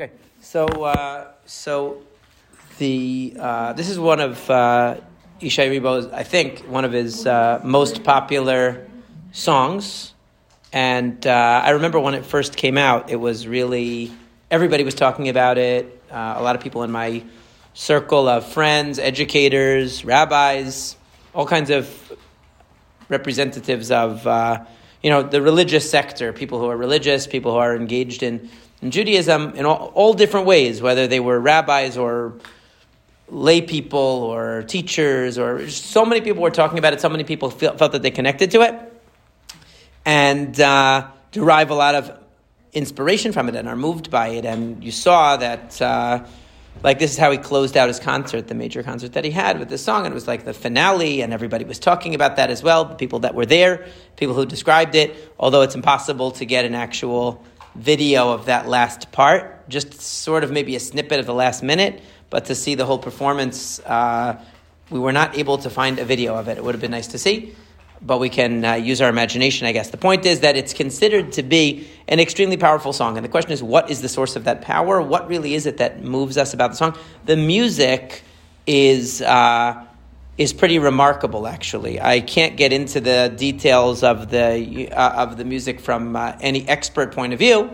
Okay, so uh, so the uh, this is one of uh, Yishai Ribo's, I think, one of his uh, most popular songs. And uh, I remember when it first came out, it was really everybody was talking about it. Uh, a lot of people in my circle of friends, educators, rabbis, all kinds of representatives of uh, you know the religious sector, people who are religious, people who are engaged in, in Judaism in all, all different ways, whether they were rabbis or lay people or teachers or so many people were talking about it. So many people felt, felt that they connected to it and uh, derive a lot of inspiration from it and are moved by it. And you saw that. Uh, like this is how he closed out his concert, the major concert that he had with this song, and it was like the finale, and everybody was talking about that as well. The people that were there, people who described it, although it's impossible to get an actual video of that last part, just sort of maybe a snippet of the last minute, but to see the whole performance, uh, we were not able to find a video of it. It would have been nice to see but we can uh, use our imagination, I guess. The point is that it's considered to be an extremely powerful song. And the question is, what is the source of that power? What really is it that moves us about the song? The music is. Uh, is pretty remarkable, actually. I can't get into the details of the uh, of the music from uh, any expert point of view,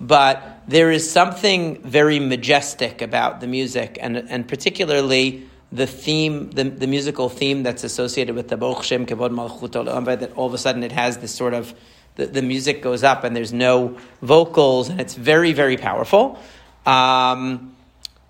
but there is something very majestic about the music, and and particularly the theme, the, the musical theme that's associated with the Baruch Shem Kavod Malchut that all of a sudden it has this sort of, the, the music goes up and there's no vocals and it's very, very powerful. Um,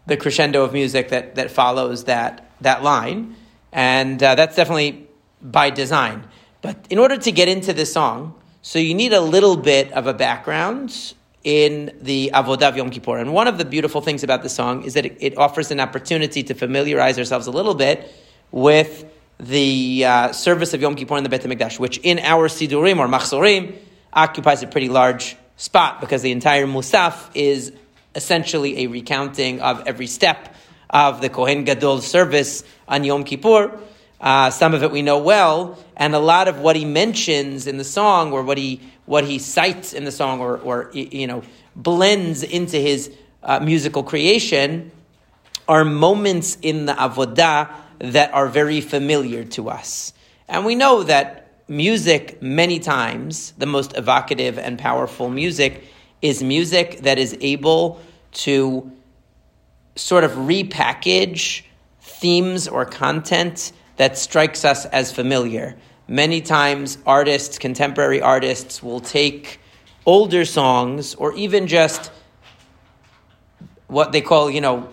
the crescendo of music that, that follows that, that line. And uh, that's definitely by design. But in order to get into this song, so you need a little bit of a background in the Avodah Yom Kippur. And one of the beautiful things about the song is that it, it offers an opportunity to familiarize ourselves a little bit with the uh, service of Yom Kippur in the Beit HaMikdash, which in our Sidurim or Machzorim occupies a pretty large spot because the entire Musaf is essentially a recounting of every step of the Kohen Gadol service on Yom Kippur. Uh, some of it we know well, and a lot of what he mentions in the song, or what he what he cites in the song, or, or you know blends into his uh, musical creation, are moments in the avodah that are very familiar to us, and we know that music many times the most evocative and powerful music is music that is able to sort of repackage themes or content that strikes us as familiar. Many times, artists, contemporary artists, will take older songs or even just what they call, you know,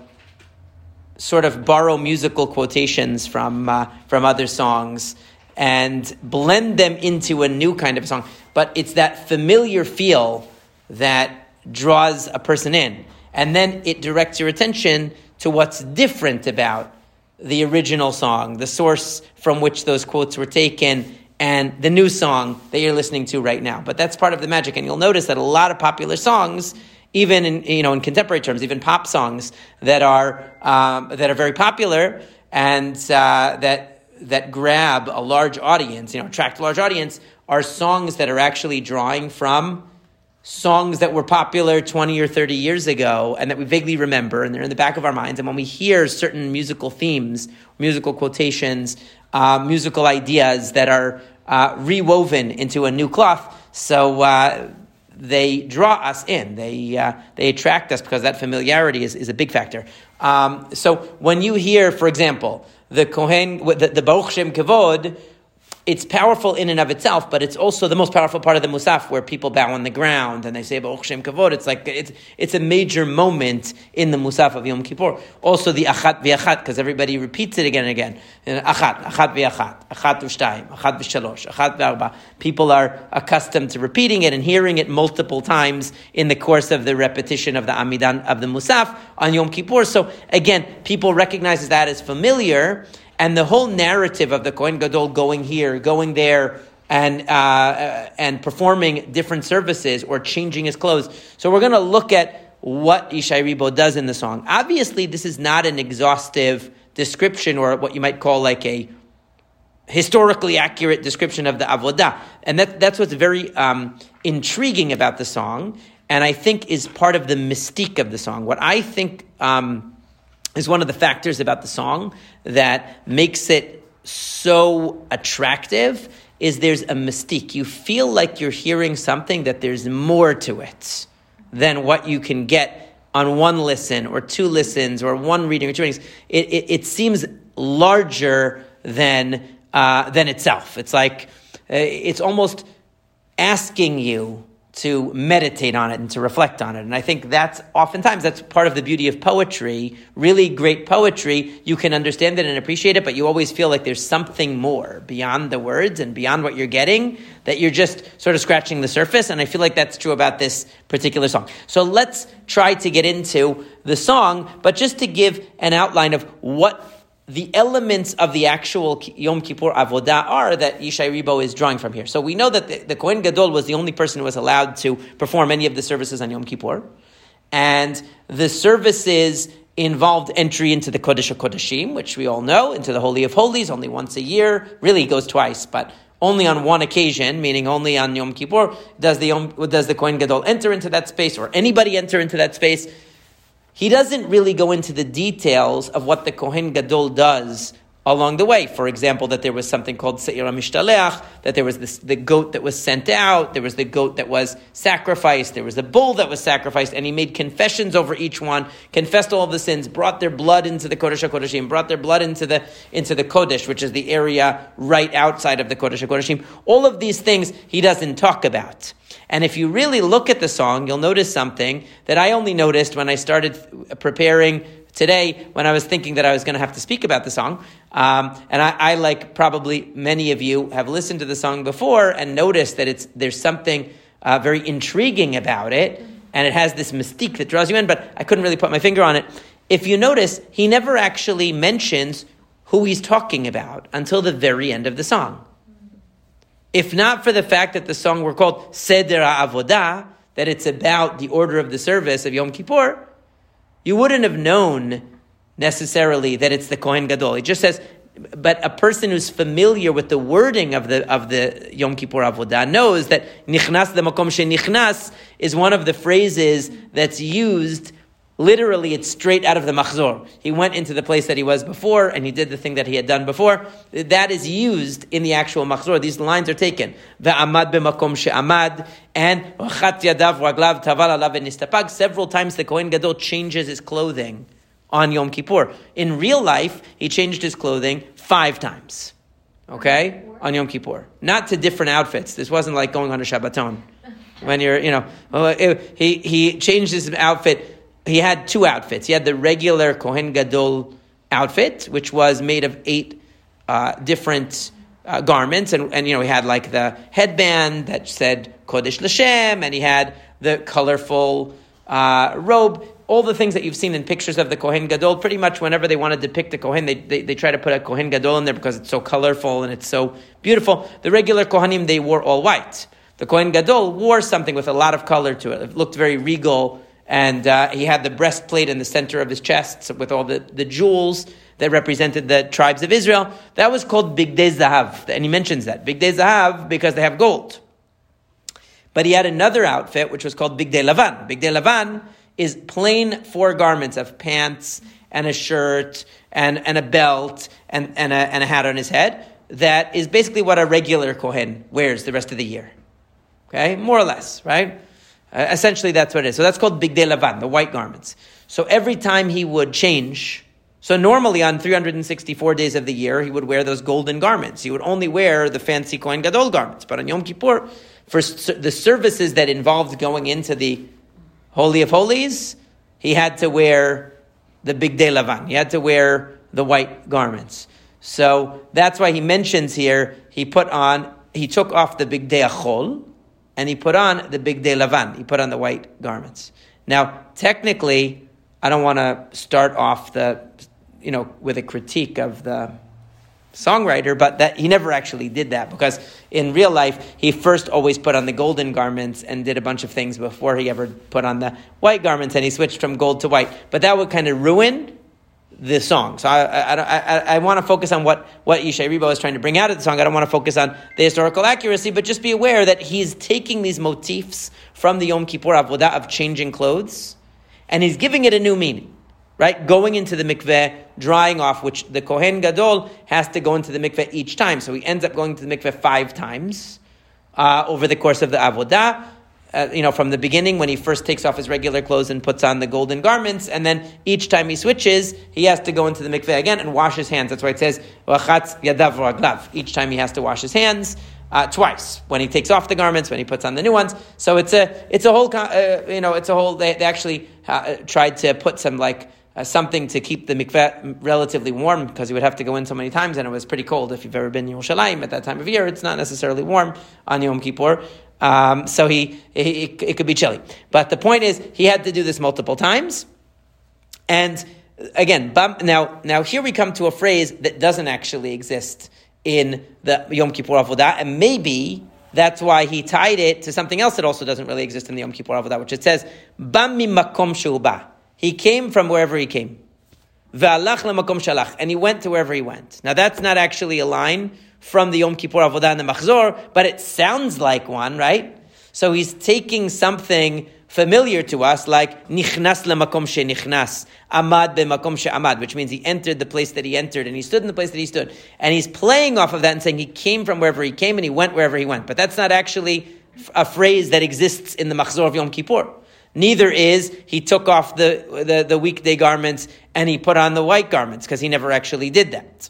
sort of borrow musical quotations from, uh, from other songs and blend them into a new kind of song. But it's that familiar feel that draws a person in. And then it directs your attention to what's different about the original song, the source from which those quotes were taken, and the new song that you're listening to right now. But that's part of the magic, and you'll notice that a lot of popular songs, even in you know in contemporary terms, even pop songs that are um, that are very popular and uh, that that grab a large audience, you know, attract a large audience, are songs that are actually drawing from songs that were popular 20 or 30 years ago and that we vaguely remember and they're in the back of our minds. And when we hear certain musical themes, musical quotations, uh, musical ideas that are uh, rewoven into a new cloth, so uh, they draw us in. They, uh, they attract us because that familiarity is, is a big factor. Um, so when you hear, for example, the Kohen, the, the Baruch Shem Kavod, it's powerful in and of itself, but it's also the most powerful part of the Musaf where people bow on the ground and they say Shem Kavod. It's like it's it's a major moment in the Musaf of Yom Kippur. Also the Achat v'Achat because everybody repeats it again and again. Achat, Achat v'Achat, Achat v'Shtayim, Achat v'Shalosh, Achat v'Arba. People are accustomed to repeating it and hearing it multiple times in the course of the repetition of the Amidah of the Musaf on Yom Kippur. So again, people recognize that as familiar and the whole narrative of the Kohen Gadol going here, going there, and uh, and performing different services or changing his clothes. So we're going to look at what Yishai Ribo does in the song. Obviously, this is not an exhaustive description or what you might call like a historically accurate description of the avodah, and that, that's what's very um, intriguing about the song. and I think is part of the mystique of the song. What I think um, is one of the factors about the song that makes it so attractive is there's a mystique. You feel like you're hearing something that there's more to it than what you can get on one listen or two listens or one reading or two readings. It, it, it seems larger than, uh, than itself. It's like, uh, it's almost asking you to meditate on it and to reflect on it. And I think that's oftentimes that's part of the beauty of poetry. Really great poetry, you can understand it and appreciate it, but you always feel like there's something more beyond the words and beyond what you're getting that you're just sort of scratching the surface. And I feel like that's true about this particular song. So let's try to get into the song, but just to give an outline of what the elements of the actual Yom Kippur Avodah are that Yishai Ribo is drawing from here. So we know that the, the Kohen Gadol was the only person who was allowed to perform any of the services on Yom Kippur. And the services involved entry into the Kodesh Kodeshim, which we all know, into the Holy of Holies, only once a year. Really, goes twice, but only on one occasion, meaning only on Yom Kippur, does the, does the Kohen Gadol enter into that space, or anybody enter into that space. He doesn't really go into the details of what the Kohen Gadol does along the way. For example, that there was something called Seir Mishtaleach, that there was this, the goat that was sent out, there was the goat that was sacrificed, there was the bull that was sacrificed, and he made confessions over each one, confessed all the sins, brought their blood into the Kodesh HaKodeshim, brought their blood into the, into the Kodesh, which is the area right outside of the Kodesh HaKodeshim. All of these things he doesn't talk about. And if you really look at the song, you'll notice something that I only noticed when I started preparing today when I was thinking that I was going to have to speak about the song. Um, and I, I, like probably many of you, have listened to the song before and noticed that it's there's something uh, very intriguing about it, and it has this mystique that draws you in. But I couldn't really put my finger on it. If you notice, he never actually mentions who he's talking about until the very end of the song. If not for the fact that the song were called Seder Avodah, that it's about the order of the service of Yom Kippur, you wouldn't have known necessarily that it's the Kohen Gadol. It just says, but a person who's familiar with the wording of the of the Yom Kippur Avodah knows that Nichnas the Makom Nichnas is one of the phrases that's used Literally, it's straight out of the Machzor. He went into the place that he was before, and he did the thing that he had done before. That is used in the actual Machzor. These lines are taken. Ve'amad b'makom she'amad, and chat yadav raglav taval alav. Several times the Kohen Gadol changes his clothing on Yom Kippur. In real life, he changed his clothing five times. Okay? On Yom Kippur. Not to different outfits. This wasn't like going on a Shabbaton. When you're, you know, he, he changed his outfit he had two outfits. He had the regular Kohen Gadol outfit, which was made of eight uh, different uh, garments, and, and you know he had like the headband that said Kodesh L'Shem, and he had the colorful uh, robe. All the things that you've seen in pictures of the Kohen Gadol, pretty much whenever they want to depict a Kohen, they, they, they try to put a Kohen Gadol in there because it's so colorful and it's so beautiful. The regular Kohanim, they wore all white. The Kohen Gadol wore something with a lot of color to it. It looked very regal and uh, he had the breastplate in the center of his chest with all the, the jewels that represented the tribes of Israel. That was called Bigdei Zahav, and he mentions that. Bigdei Zahav because they have gold. But he had another outfit which was called Bigdei Lavan. Bigdei Lavan is plain four garments of pants and a shirt and, and a belt and, and, a, and a hat on his head. That is basically what a regular Kohen wears the rest of the year. Okay? More or less, right? Uh, essentially, that's what it is. So that's called Bigdei Lavan, the white garments. So every time he would change, so normally on 364 days of the year, he would wear those golden garments. He would only wear the fancy Kohen Gadol garments. But on Yom Kippur, for the services that involved going into the Holy of Holies, he had to wear the Bigdei Lavan. He had to wear the white garments. So that's why he mentions here, he put on, he took off the Bigdei Achol, and he put on the Bigdei Lavan. He put on the white garments. Now, technically, I don't want to start off the, you know, with a critique of the songwriter, but that he never actually did that because in real life he first always put on the golden garments and did a bunch of things before he ever put on the white garments, and he switched from gold to white. But that would kind of ruin the song. So I, I, I, I want to focus on what, what Yishai Ribo is trying to bring out of the song. I don't want to focus on the historical accuracy, but just be aware that he's taking these motifs from the Yom Kippur Avodah of changing clothes, and he's giving it a new meaning. Right? Going into the mikveh, drying off, which the Kohen Gadol has to go into the mikveh each time. So he ends up going to the mikveh five times uh, over the course of the Avodah uh, you know, from the beginning when he first takes off his regular clothes and puts on the golden garments, and then each time he switches, he has to go into the mikveh again and wash his hands. That's why it says. Each time he has to wash his hands. Uh, twice when he takes off the garments, when he puts on the new ones. So it's a it's a whole uh, you know it's a whole. They, they actually uh, tried to put some like something to keep the mikveh relatively warm because you would have to go in so many times and it was pretty cold. If you've ever been in Yerushalayim at that time of year, it's not necessarily warm on Yom Kippur. Um, so he, he, it could be chilly. But the point is, he had to do this multiple times. And again, now, now here we come to a phrase that doesn't actually exist in the Yom Kippur Avodah, and maybe that's why he tied it to something else that also doesn't really exist in the Yom Kippur Avodah, which it says, Bam makom shuba. He came from wherever he came. And he went to wherever he went. Now that's not actually a line from the Yom Kippur Avodah and the Machzor, but it sounds like one, right? So he's taking something familiar to us, like nichnas lemakom nichnas, amad bemakom amad, which means he entered the place that he entered and he stood in the place that he stood, and he's playing off of that and saying he came from wherever he came and he went wherever he went. But that's not actually a phrase that exists in the Machzor of Yom Kippur. Neither is he took off the, the, the weekday garments and he put on the white garments because he never actually did that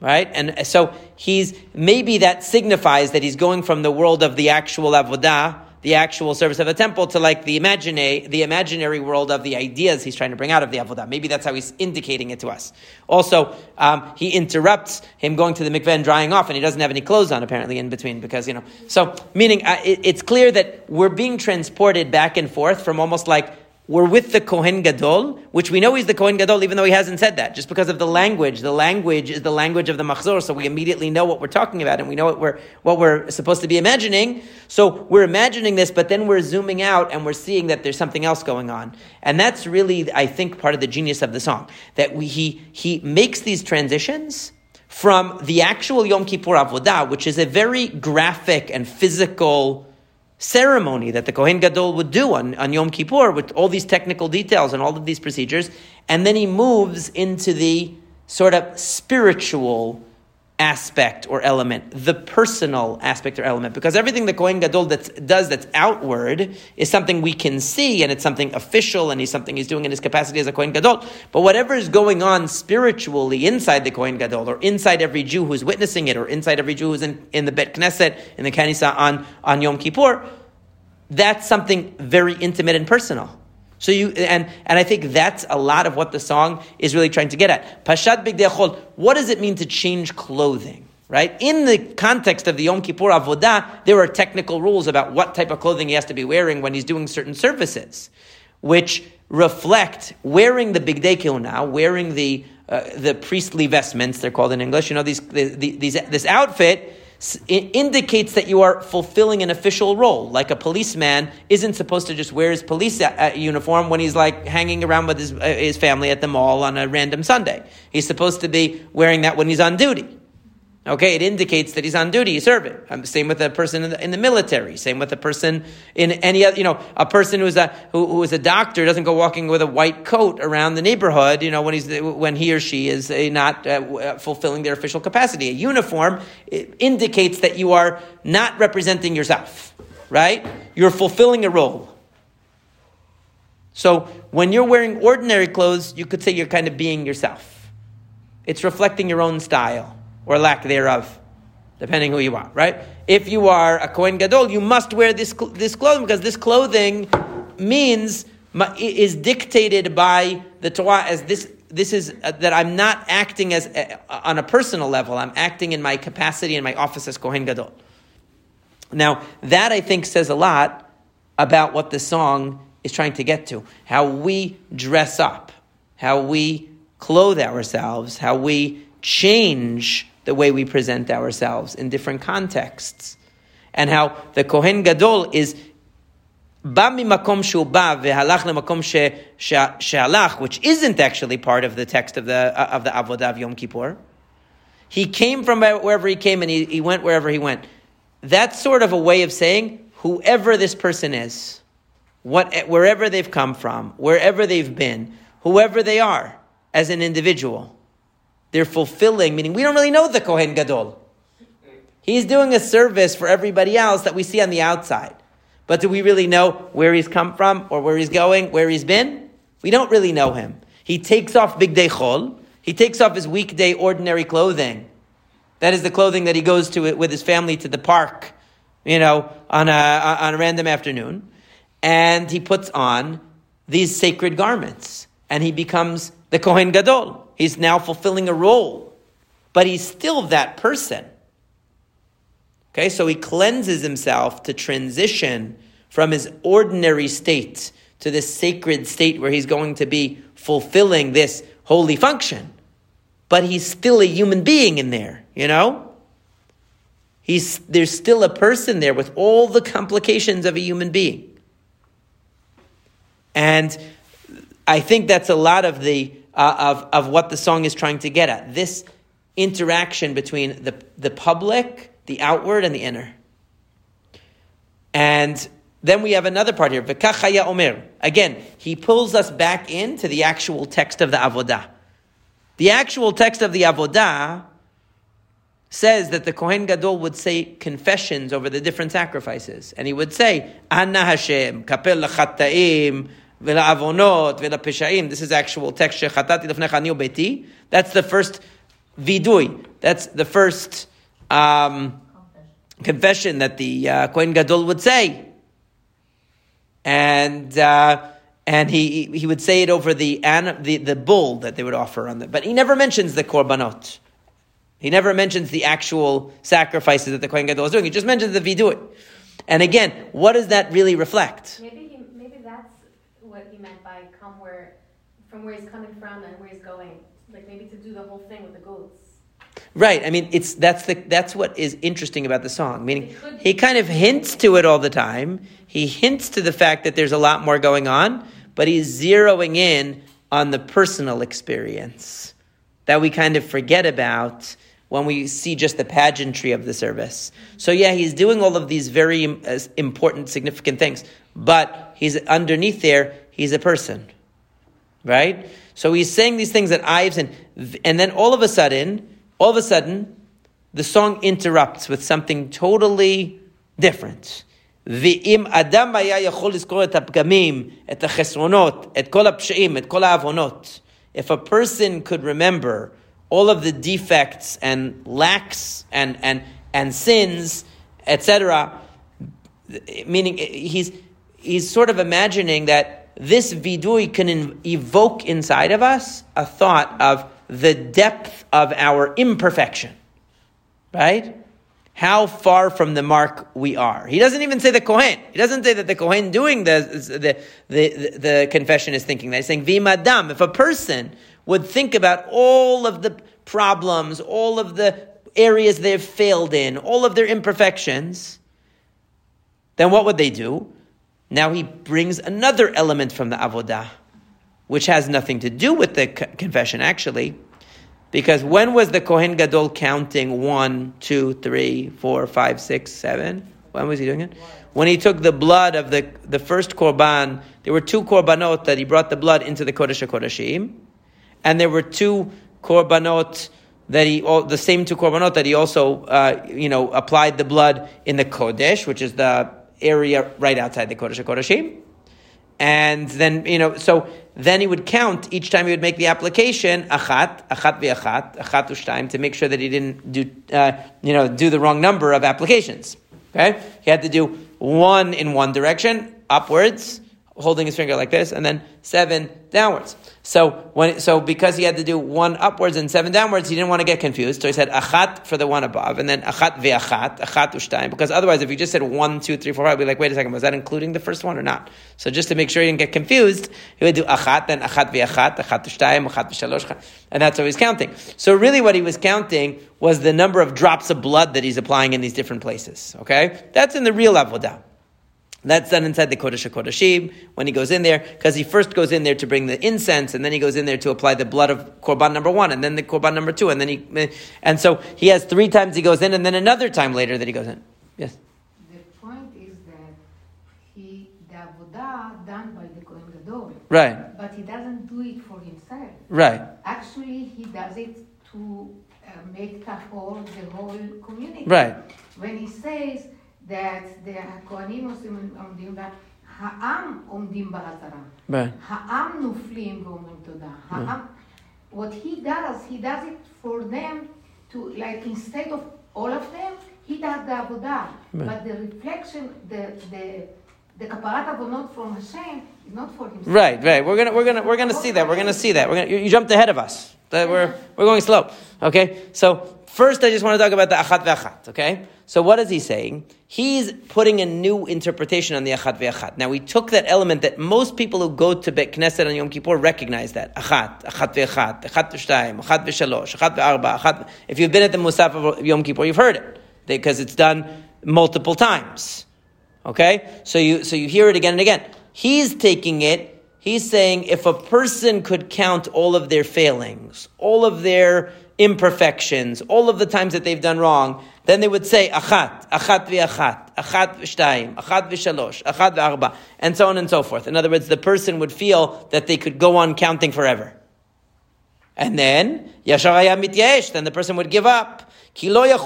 right? And so he's maybe that signifies that he's going from the world of the actual avodah, the actual service of the temple, to like the imaginary, the imaginary world of the ideas he's trying to bring out of the avodah. Maybe that's how he's indicating it to us. Also, um, he interrupts him going to the mikveh and drying off, and he doesn't have any clothes on apparently in between because you know. So meaning uh, it, it's clear that we're being transported back and forth from almost like we're with the Kohen Gadol, which we know he's the Kohen Gadol, even though he hasn't said that, just because of the language. The language is the language of the Machzor, so we immediately know what we're talking about and we know what we're, what we're supposed to be imagining. So we're imagining this, but then we're zooming out and we're seeing that there's something else going on. And that's really, I think, part of the genius of the song. That we, he, he makes these transitions from the actual Yom Kippur Avodah, which is a very graphic and physical ceremony that the Kohen Gadol would do on, on Yom Kippur with all these technical details and all of these procedures. And then he moves into the sort of spiritual aspect or element, the personal aspect or element, because everything the Kohen Gadol that's, does that's outward is something we can see and it's something official and he's something he's doing in his capacity as a Kohen Gadol. But whatever is going on spiritually inside the Kohen Gadol or inside every Jew who's witnessing it or inside every Jew who's in, in the Bet Knesset, in the Kanisa on, on Yom Kippur, that's something very intimate and personal. So you and and I think that's a lot of what the song is really trying to get at. Pashat bigdei What does it mean to change clothing? Right in the context of the Yom Kippur Avodah, there are technical rules about what type of clothing he has to be wearing when he's doing certain services, which reflect wearing the bigdei kehuna, wearing the uh, the priestly vestments. They're called in English. You know these, the, the, these this outfit indicates that you are fulfilling an official role. Like a policeman isn't supposed to just wear his police uh, uniform when he's like hanging around with his, uh, his family at the mall on a random Sunday. He's supposed to be wearing that when he's on duty. Okay, it indicates that he's on duty, he's serving. Um, same with a person in the, in the, military. Same with a person in any other, you know, a person who's a, who, who is a doctor doesn't go walking with a white coat around the neighborhood, you know, when he's, when he or she is uh, not uh, fulfilling their official capacity. A uniform indicates that you are not representing yourself, right? You're fulfilling a role. So when you're wearing ordinary clothes, you could say you're kind of being yourself. It's reflecting your own style or lack thereof, depending who you are, right? If you are a Kohen Gadol, you must wear this, this clothing because this clothing means, is dictated by the Torah as this, this is uh, that I'm not acting as uh, on a personal level. I'm acting in my capacity in my office as Kohen Gadol. Now, that I think says a lot about what the song is trying to get to. How we dress up, how we clothe ourselves, how we change the way we present ourselves in different contexts. And how the Kohen Gadol is בא ממקום שהוא בא והלך למקום ש, ש, שהלך, which isn't actually part of the text of the, uh, of the Avodah of Yom Kippur. He came from wherever he came and he, he went wherever he went. That's sort of a way of saying whoever this person is, what, wherever they've come from, wherever they've been, whoever they are as an individual, they're fulfilling, meaning we don't really know the Kohen Gadol. He's doing a service for everybody else that we see on the outside. But do we really know where he's come from or where he's going, where he's been? We don't really know him. He takes off big day Chol. He takes off his weekday ordinary clothing. That is the clothing that he goes to with his family to the park, you know, on a, on a random afternoon. And he puts on these sacred garments. And he becomes the Kohen Gadol. He's now fulfilling a role. But he's still that person. Okay, so he cleanses himself to transition from his ordinary state to this sacred state where he's going to be fulfilling this holy function. But he's still a human being in there, you know? He's, there's still a person there with all the complications of a human being. And I think that's a lot of the uh, of, of what the song is trying to get at. This interaction between the, the public the outward and the inner. And then we have another part here. V'kachaya omer. Again, he pulls us back into the actual text of the avodah. The actual text of the avodah says that the Kohen Gadol would say confessions over the different sacrifices. And he would say, Anna Hashem, kapel This is actual text, shechatati l'fnecha beti. That's the first vidui. That's the first um, confession that the uh, Kohen Gadol would say. And uh, and he he would say it over the, the the bull that they would offer on the but he never mentions the korbanot. He never mentions the actual sacrifices that the Kohen Gadol is doing. He just mentions the vidui. And again, what does that really reflect? Maybe that's what he meant by come where from where he's coming from and where he's going. Like maybe to do the whole thing with the goats. Right. I mean, it's that's the that's what is interesting about the song. Meaning, he kind of hints to it all the time. He hints to the fact that there's a lot more going on, but he's zeroing in on the personal experience that we kind of forget about when we see just the pageantry of the service. So yeah, he's doing all of these very uh, important, significant things, but he's underneath there. He's a person, right? So he's saying these things that I've seen, and then all of a sudden all of a sudden, the song interrupts with something totally different. ואם אדם היה יכול לזכור את הפגמים, את החסרונות, את כל הפשעים, את כל העוונות, if a person could remember all of the defects and lacks and, and, and sins, etc., meaning he's, he's sort of imagining that this vidui can in, evoke inside of us a thought of the depth of our imperfection, right? How far from the mark we are. He doesn't even say the Kohen. He doesn't say that the Kohen doing the, the, the, the confession is thinking that. He's saying, Vimadam. If a person would think about all of the problems, all of the areas they've failed in, all of their imperfections, then what would they do? Now he brings another element from the avodah which has nothing to do with the confession, actually. Because when was the Kohen Gadol counting one, two, three, four, five, six, seven? When was he doing it? When he took the blood of the, the first korban, there were two korbanot that he brought the blood into the Kodesh HaKodeshim. And there were two korbanot that he, the same two korbanot that he also, uh, you know, applied the blood in the Kodesh, which is the area right outside the Kodesh HaKodeshim. And then, you know, so then he would count each time he would make the application, achat, achat v'achat, achat u'shtayim, to make sure that he didn't do, uh, you know, do the wrong number of applications. Okay? He had to do one in one direction, upwards, holding his finger like this, and then seven downwards. So when so because he had to do one upwards and seven downwards, he didn't want to get confused. So he said achat for the one above, and then achat ve'achat, achat ushtayim. Because otherwise, if you just said one, two, three, four, five, I'd be like, wait a second, was that including the first one or not? So just to make sure he didn't get confused, he would do achat, then achat ve'achat, achat ushtayim, achat v'shalosh, and that's how he's counting. So really, what he was counting was the number of drops of blood that he's applying in these different places. Okay, that's in the real avodah. That's done inside the Kodesh HaKodeshim when he goes in there, because he first goes in there to bring the incense, and then he goes in there to apply the blood of Korban number one, and then the Korban number two, and then he, and so he has three times he goes in, and then another time later that he goes in. Yes? The point is that he, the Avodah done by the Kohen Gadol. Right. But he doesn't do it for himself. Right. Actually, he does it to uh, make tahor the whole community. Right. When he says that the הכהנים עושים, עומדים בה, העם עומדים בעטרה. Right. העם נופלים ואומרים תודה. העם, what he does, he does it for them to, like, instead of all of them, he does the עבודה. But the reflection, the, the, the כפרת עוונות from Hashem is not for himself. Right, right. We're gonna, we're gonna, we're gonna see that. We're gonna see that. We're gonna, you, you jumped ahead of us. That we're, we're going slow. Okay. So first, I just want to talk about the achat ve'achat. Okay. So what is he saying? He's putting a new interpretation on the achat ve'achat. Now we took that element that most people who go to Bet Knesset on Yom Kippur recognize that achat, achat ve'achat, achat ve'shtayim, achat ve'shalosh, achat ve'arba, achat. If you've been at the Musaf of Yom Kippur, you've heard it because it's done multiple times. Okay? So you, so you hear it again and again. He's taking it, he's saying if a person could count all of their failings, all of their imperfections, all of the times that they've done wrong, then they would say achat, achat v'achat, achat v'shtayim, achat v'shalosh, achat v'arba, and so on and so forth. In other words, the person would feel that they could go on counting forever. And then, yasharaya mityesh, then the person would give up. He couldn't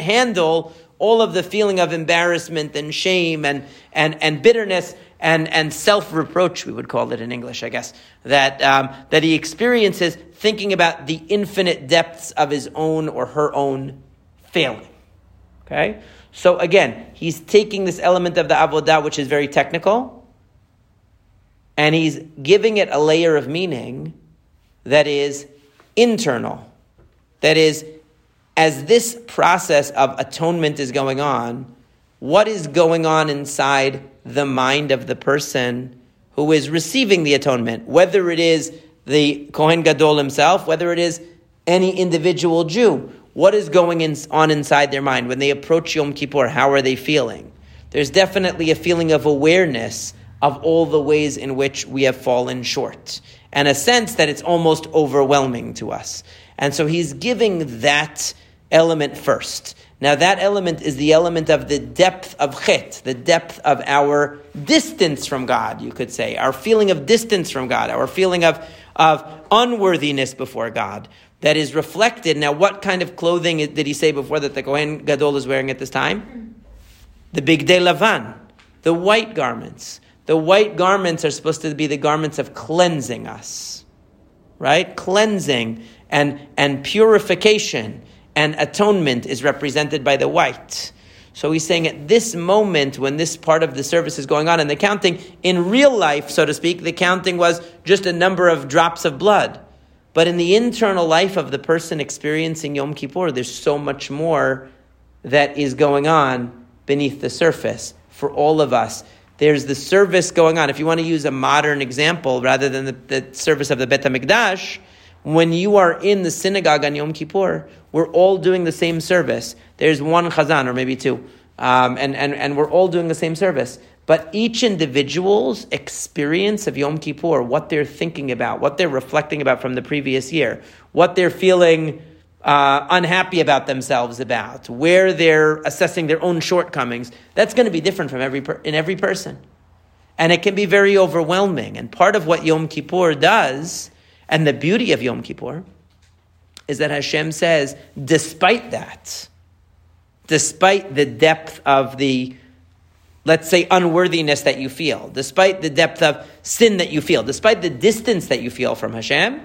handle all of the feeling of embarrassment and shame and, and, and bitterness and, and self-reproach, we would call it in English, I guess, that, um, that he experiences thinking about the infinite depths of his own or her own failing. Okay? So again, he's taking this element of the avodah, which is very technical, and he's giving it a layer of meaning that is internal. That is, as this process of atonement is going on, what is going on inside the mind of the person who is receiving the atonement, whether it is the Kohen Gadol himself, whether it is any individual Jew. What is going in, on inside their mind when they approach Yom Kippur? How are they feeling? There's definitely a feeling of awareness of all the ways in which we have fallen short, and a sense that it's almost overwhelming to us. And so he's giving that element first. Now, that element is the element of the depth of chet, the depth of our distance from God, you could say, our feeling of distance from God, our feeling of, of unworthiness before God that is reflected. Now, what kind of clothing did he say before that the Kohen Gadol is wearing at this time? The Bigdei Lavan, the white garments. The white garments are supposed to be the garments of cleansing us, right? Cleansing and, and purification and atonement is represented by the white. So he's saying at this moment, when this part of the service is going on, and the counting, in real life, so to speak, the counting was just a number of drops of blood. But in the internal life of the person experiencing Yom Kippur, there's so much more that is going on beneath the surface for all of us. There's the service going on. If you want to use a modern example rather than the, the service of the Bet HaMikdash, when you are in the synagogue on Yom Kippur, we're all doing the same service. There's one chazan, or maybe two, um, and, and, and we're all doing the same service. But each individual's experience of Yom Kippur, what they're thinking about, what they're reflecting about from the previous year, what they're feeling uh, unhappy about themselves about, where they're assessing their own shortcomings, that's going to be different from every per- in every person. And it can be very overwhelming. And part of what Yom Kippur does, and the beauty of Yom Kippur, is that Hashem says, despite that, despite the depth of the let's say, unworthiness that you feel, despite the depth of sin that you feel, despite the distance that you feel from Hashem,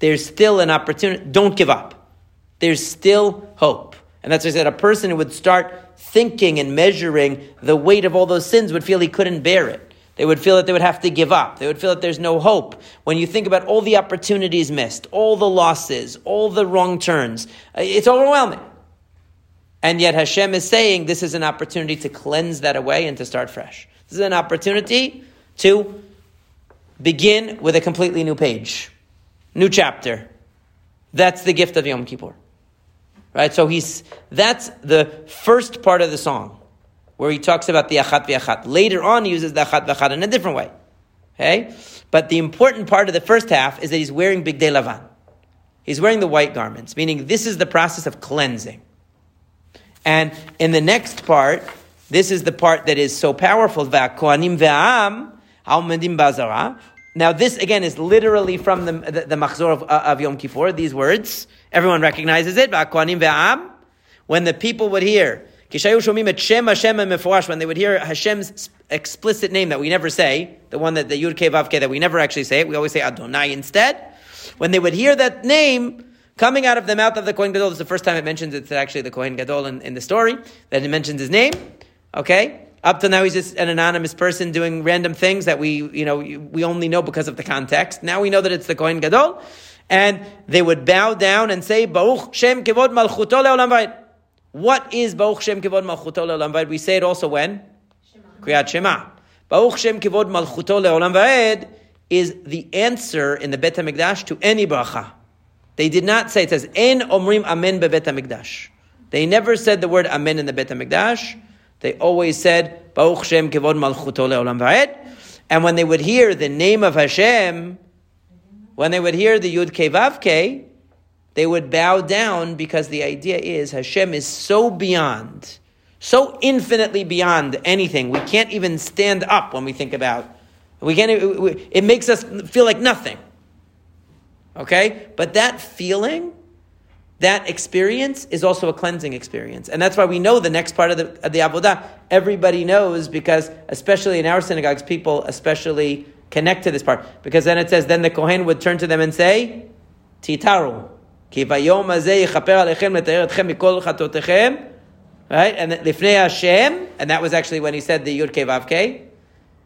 there's still an opportunity. Don't give up. There's still hope. And that's why I said a person who would start thinking and measuring the weight of all those sins would feel he couldn't bear it. They would feel that they would have to give up. They would feel that there's no hope. When you think about all the opportunities missed, all the losses, all the wrong turns, uh, it's overwhelming. And yet Hashem is saying this is an opportunity to cleanse that away and to start fresh. This is an opportunity to begin with a completely new page, new chapter. That's the gift of Yom Kippur. Right? So he's that's the first part of the song where he talks about the achat v'achat. Later on, he uses the achat v'achat in a different way. Okay? But the important part of the first half is that he's wearing bigdei lavan. He's wearing the white garments, meaning this is the process of cleansing. And in the next part, this is the part that is so powerful. Now, this again is literally from the, the, the Machzor of, uh, of Yom Kippur, these words. Everyone recognizes it. When the people would hear, when they would hear Hashem's explicit name that we never say, the one that the Yud Ke that we never actually say it, we always say Adonai instead. When they would hear that name coming out of the mouth of the Kohen Gadol, this is the first time it mentions it's actually the Kohen Gadol in, in the story, that it mentions his name. Okay? Up to now, he's just an anonymous person doing random things that we, you know, we only know because of the context. Now we know that it's the Kohen Gadol. And they would bow down and say, Baruch Shem Kevod Malchuto Le'olam Va'ed. What is Baruch Shem Kevod Malchuto Le'olam Va'ed? We say it also when? Kriyat Shema. Baruch Shem Kevod Malchuto Le'olam Va'ed is the answer in the Bet HaMikdash to any bracha. They did not say, it says, En Omrim Amen Be Bet HaMikdash. They never said the word Amen in the Bet HaMikdash. They always said, Baruch Shem Kevod Malchuto Le'olam Va'ed. And when they would hear the name of Hashem, when they would hear the Yud Ke Vav Ke, they would bow down because the idea is Hashem is so beyond, so infinitely beyond anything. We can't even stand up when we think about. We can't. It makes us feel like nothing. Okay, but that feeling that experience is also a cleansing experience. And that's why we know the next part of the, of the Avodah, everybody knows because, especially in our synagogues, people especially connect to this part. Because then it says, then the Kohen would turn to them and say, Titaru. Right? And Lifnei Hashem, and that was actually when he said the Yud Vav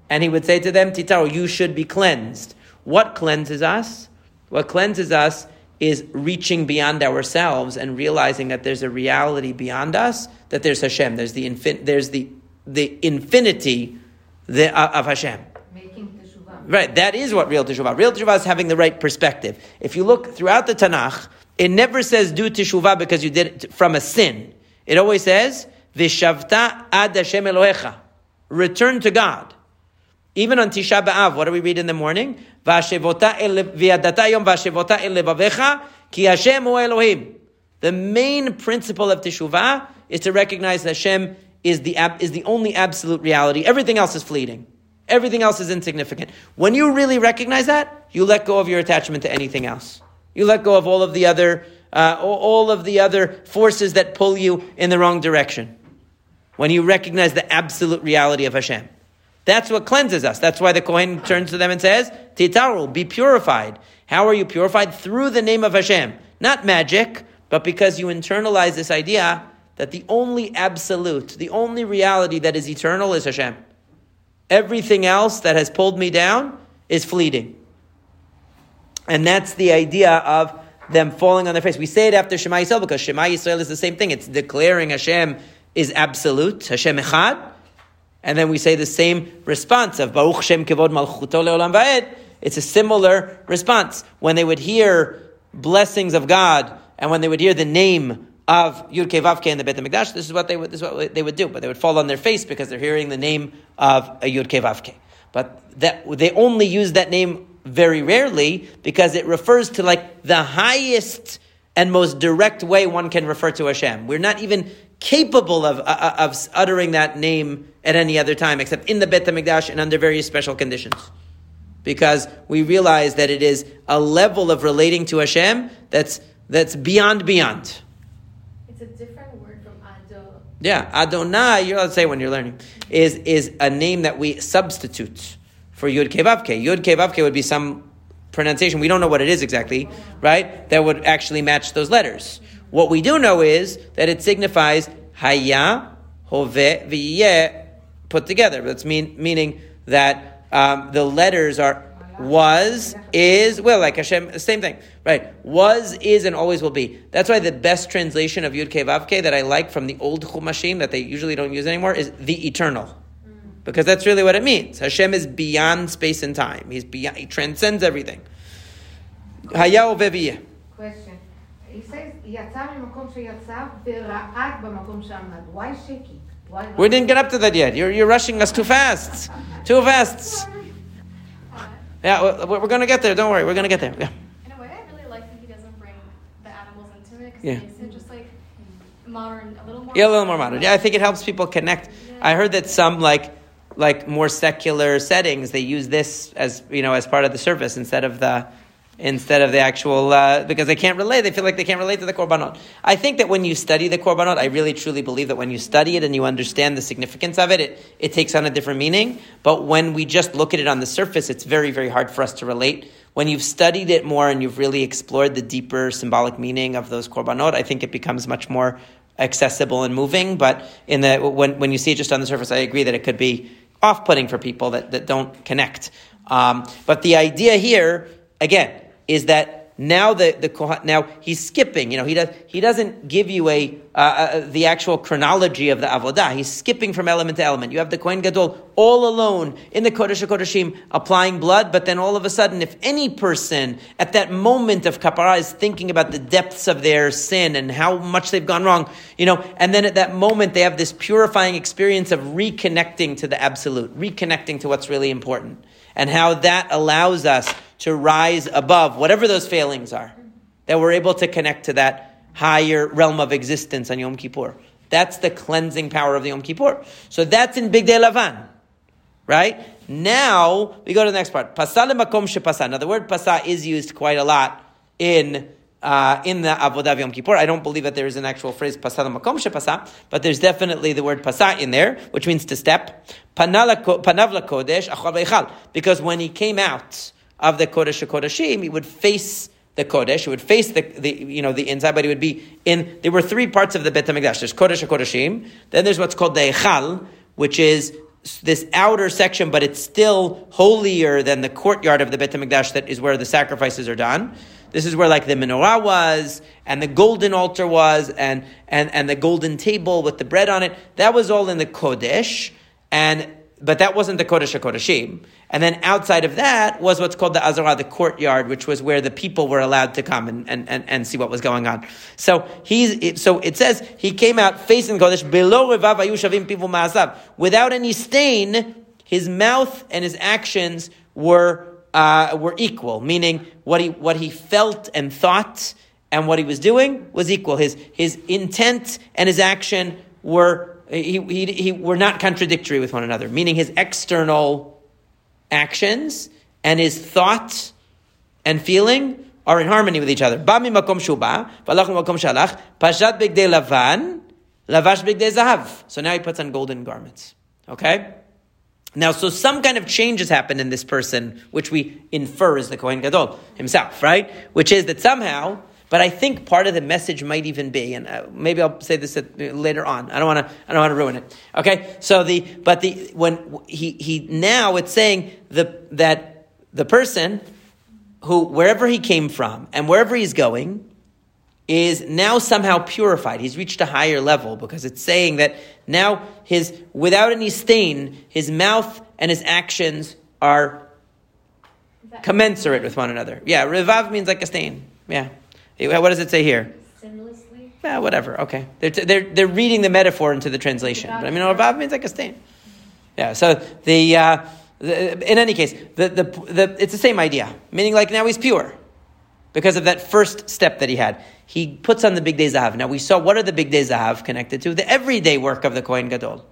And he would say to them, Titaru, you should be cleansed. What cleanses us? What cleanses us is reaching beyond ourselves and realizing that there's a reality beyond us, that there's Hashem, there's the, infin- there's the, the infinity the, uh, of Hashem. Right, that is what real teshuvah. Real teshuvah is having the right perspective. If you look throughout the Tanakh, it never says do teshuvah because you did it from a sin. It always says vishavta ad Hashem Elohecha. Return to God. Even on Tisha B'Av, what do we read in the morning? ki Hashem Elohim. The main principle of Teshuvah is to recognize that Hashem is the, is the only absolute reality. Everything else is fleeting. Everything else is insignificant. When you really recognize that, you let go of your attachment to anything else. You let go of all of the other, uh, all of the other forces that pull you in the wrong direction. When you recognize the absolute reality of Hashem. That's what cleanses us. That's why the Kohen turns to them and says, Titaru, be purified. How are you purified? Through the name of Hashem. Not magic, but because you internalize this idea that the only absolute, the only reality that is eternal is Hashem. Everything else that has pulled me down is fleeting. And that's the idea of them falling on their face. We say it after Shema Yisrael because Shema Yisrael is the same thing. It's declaring Hashem is absolute, Hashem Echad, and then we say the same response of Baruch Shem Kevod Malchuto Leolam Va'ed. It's a similar response. When they would hear blessings of God, and when they would hear the name of Yud Ke Vav Ke in the Beit HaMikdash, this is what they would, this is what they would do. But they would fall on their face because they're hearing the name of a Yud Ke Vav Ke. But that, they only use that name very rarely because it refers to like the highest and most direct way one can refer to Hashem. We're not even capable of, uh, uh, of uttering that name at any other time, except in the Bet HaMikdash and under very special conditions. Because we realize that it is a level of relating to Hashem that's, that's beyond beyond. It's a different word from Adon. Yeah, Adonai, you're allowed to say when you're learning, is, is a name that we substitute for Yud Kevavke. Yud Kevavke would be some pronunciation, we don't know what it is exactly, right? That would actually match those letters. What we do know is that it signifies haya, hove, v'yeh, put together. That's mean, meaning that um, the letters are was, is, will, like Hashem, same thing, right? Was, is, and always will be. That's why the best translation of Yud Ke Vav Ke that I like from the old Chumashim that they usually don't use anymore is the eternal because that's really what it means. Hashem is beyond space and time. He's beyond, he transcends everything. Hayao Question. He says, Why shaking? Why we didn't get up to that yet. You're, you're rushing us too fast. Too fast. Yeah, we're, we're going to get there. Don't worry. We're going to get there. Yeah. In a way, I really like that he doesn't bring the animals into it because yeah. it makes it just like modern, a little more. Yeah, a little more modern. Yeah, I think it helps people connect. Yeah. I heard that some like like more secular settings they use this as you know as part of the service instead of the instead of the actual uh, because they can't relate. They feel like they can't relate to the korbanot. I think that when you study the korbanot, I really truly believe that when you study it and you understand the significance of it, it, it takes on a different meaning. But when we just look at it on the surface, it's very very hard for us to relate. When you've studied it more and you've really explored the deeper symbolic meaning of those korbanot, I think it becomes much more accessible and moving. But in the when when you see it just on the surface, I agree that it could be off putting for people that, that don't connect. Um, but the idea here again is that now the the now he's skipping. You know, he does he doesn't give you a uh, uh, the actual chronology of the avodah. He's skipping from element to element. You have the Kohen Gadol all alone in the Kodesh HaKodeshim applying blood, but then all of a sudden, if any person at that moment of kapara is thinking about the depths of their sin and how much they've gone wrong, you know, and then at that moment they have this purifying experience of reconnecting to the absolute, reconnecting to what's really important, and how that allows us to rise above whatever those failings are, that we're able to connect to that higher realm of existence on Yom Kippur. That's the cleansing power of the Yom Kippur. So that's in Bigdei Lavan. Right? Now, we go to the next part. Pasa makom. Now, the word pasa is used quite a lot in, uh, in the Avodah Yom Kippur. I don't believe that there is an actual phrase pasa makom shepasa, but there's definitely the word pasa in there, which means to step. Panav lakodesh achar veichal. Because when he came out of the Kodesh HaKodeshim, he would face the Kodesh, he would face the, the, you know, the inside, but he would be in, there were three parts of the Bet HaMikdash. There's Kodesh HaKodeshim, then there's what's called the Echal, which is this outer section, but it's still holier than the courtyard of the Bet HaMikdash that is where the sacrifices are done. This is where like the menorah was, and the golden altar was, and, and, and the golden table with the bread on it. That was all in the Kodesh, and but that wasn't the Kodesh HaKodeshim. And then outside of that was what's called the Azarah, the courtyard, which was where the people were allowed to come and, and, and, and see what was going on. So he's, so it says he came out facing Kodesh, below Revav Ayushavim people Ma'asav. Without any stain, his mouth and his actions were, uh, were equal, meaning what he, what he felt and thought and what he was doing was equal. His, his intent and his action were he, he, he, were not contradictory with one another, meaning his external actions and his thought and feeling are in harmony with each other. So now he puts on golden garments. Okay? Now, so some kind of change has happened in this person, which we infer is the Kohen Gadol himself, right? Which is that somehow but I think part of the message might even be, and uh, maybe I'll say this later on. I don't want to. I don't want to ruin it. Okay. So the but the when he he now it's saying the that the person who wherever he came from and wherever he's going is now somehow purified. He's reached a higher level because it's saying that now his without any stain, his mouth and his actions are commensurate with one another. Yeah, revav means like a stain. Yeah. What does it say here? Sinlessly. Yeah, whatever. Okay, they're, t- they're, they're reading the metaphor into the translation. But I mean, Rav means like a stain. Yeah. So the, uh, the in any case, the, the, the it's the same idea. Meaning, like now he's pure because of that first step that he had. He puts on the bigdei zahav. Now we saw what are the bigdei zahav connected to the everyday work of the Kohen Gadol.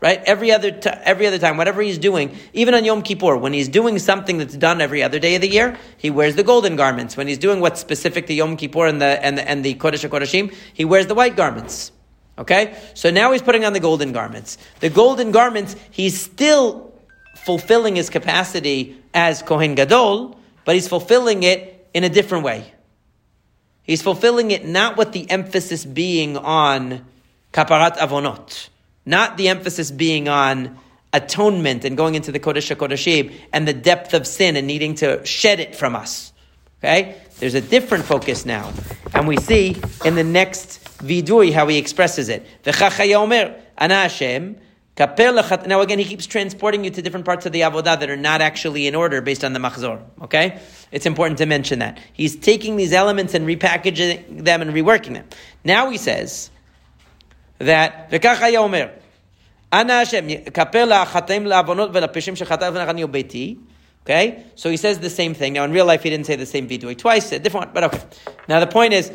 Right? Every other, t- every other time, whatever he's doing, even on Yom Kippur, when he's doing something that's done every other day of the year, he wears the golden garments. When he's doing what's specific to Yom Kippur and the, and the, and the Kodesh HaKodeshim, he wears the white garments. Okay? So now he's putting on the golden garments. The golden garments, he's still fulfilling his capacity as Kohen Gadol, but he's fulfilling it in a different way. He's fulfilling it not with the emphasis being on kaparat avonot, not the emphasis being on atonement and going into the Kodesh HaKodeshim and the depth of sin and needing to shed it from us. Okay? There's a different focus now. And we see in the next vidui how he expresses it. Now again, he keeps transporting you to different parts of the avodah that are not actually in order based on the machzor. Okay, it's important to mention that he's taking these elements and repackaging them and reworking them. Now he says that omer. Okay, so he says the same thing. Now in real life, he didn't say the same vidui twice, a different one, but okay. Now the point is,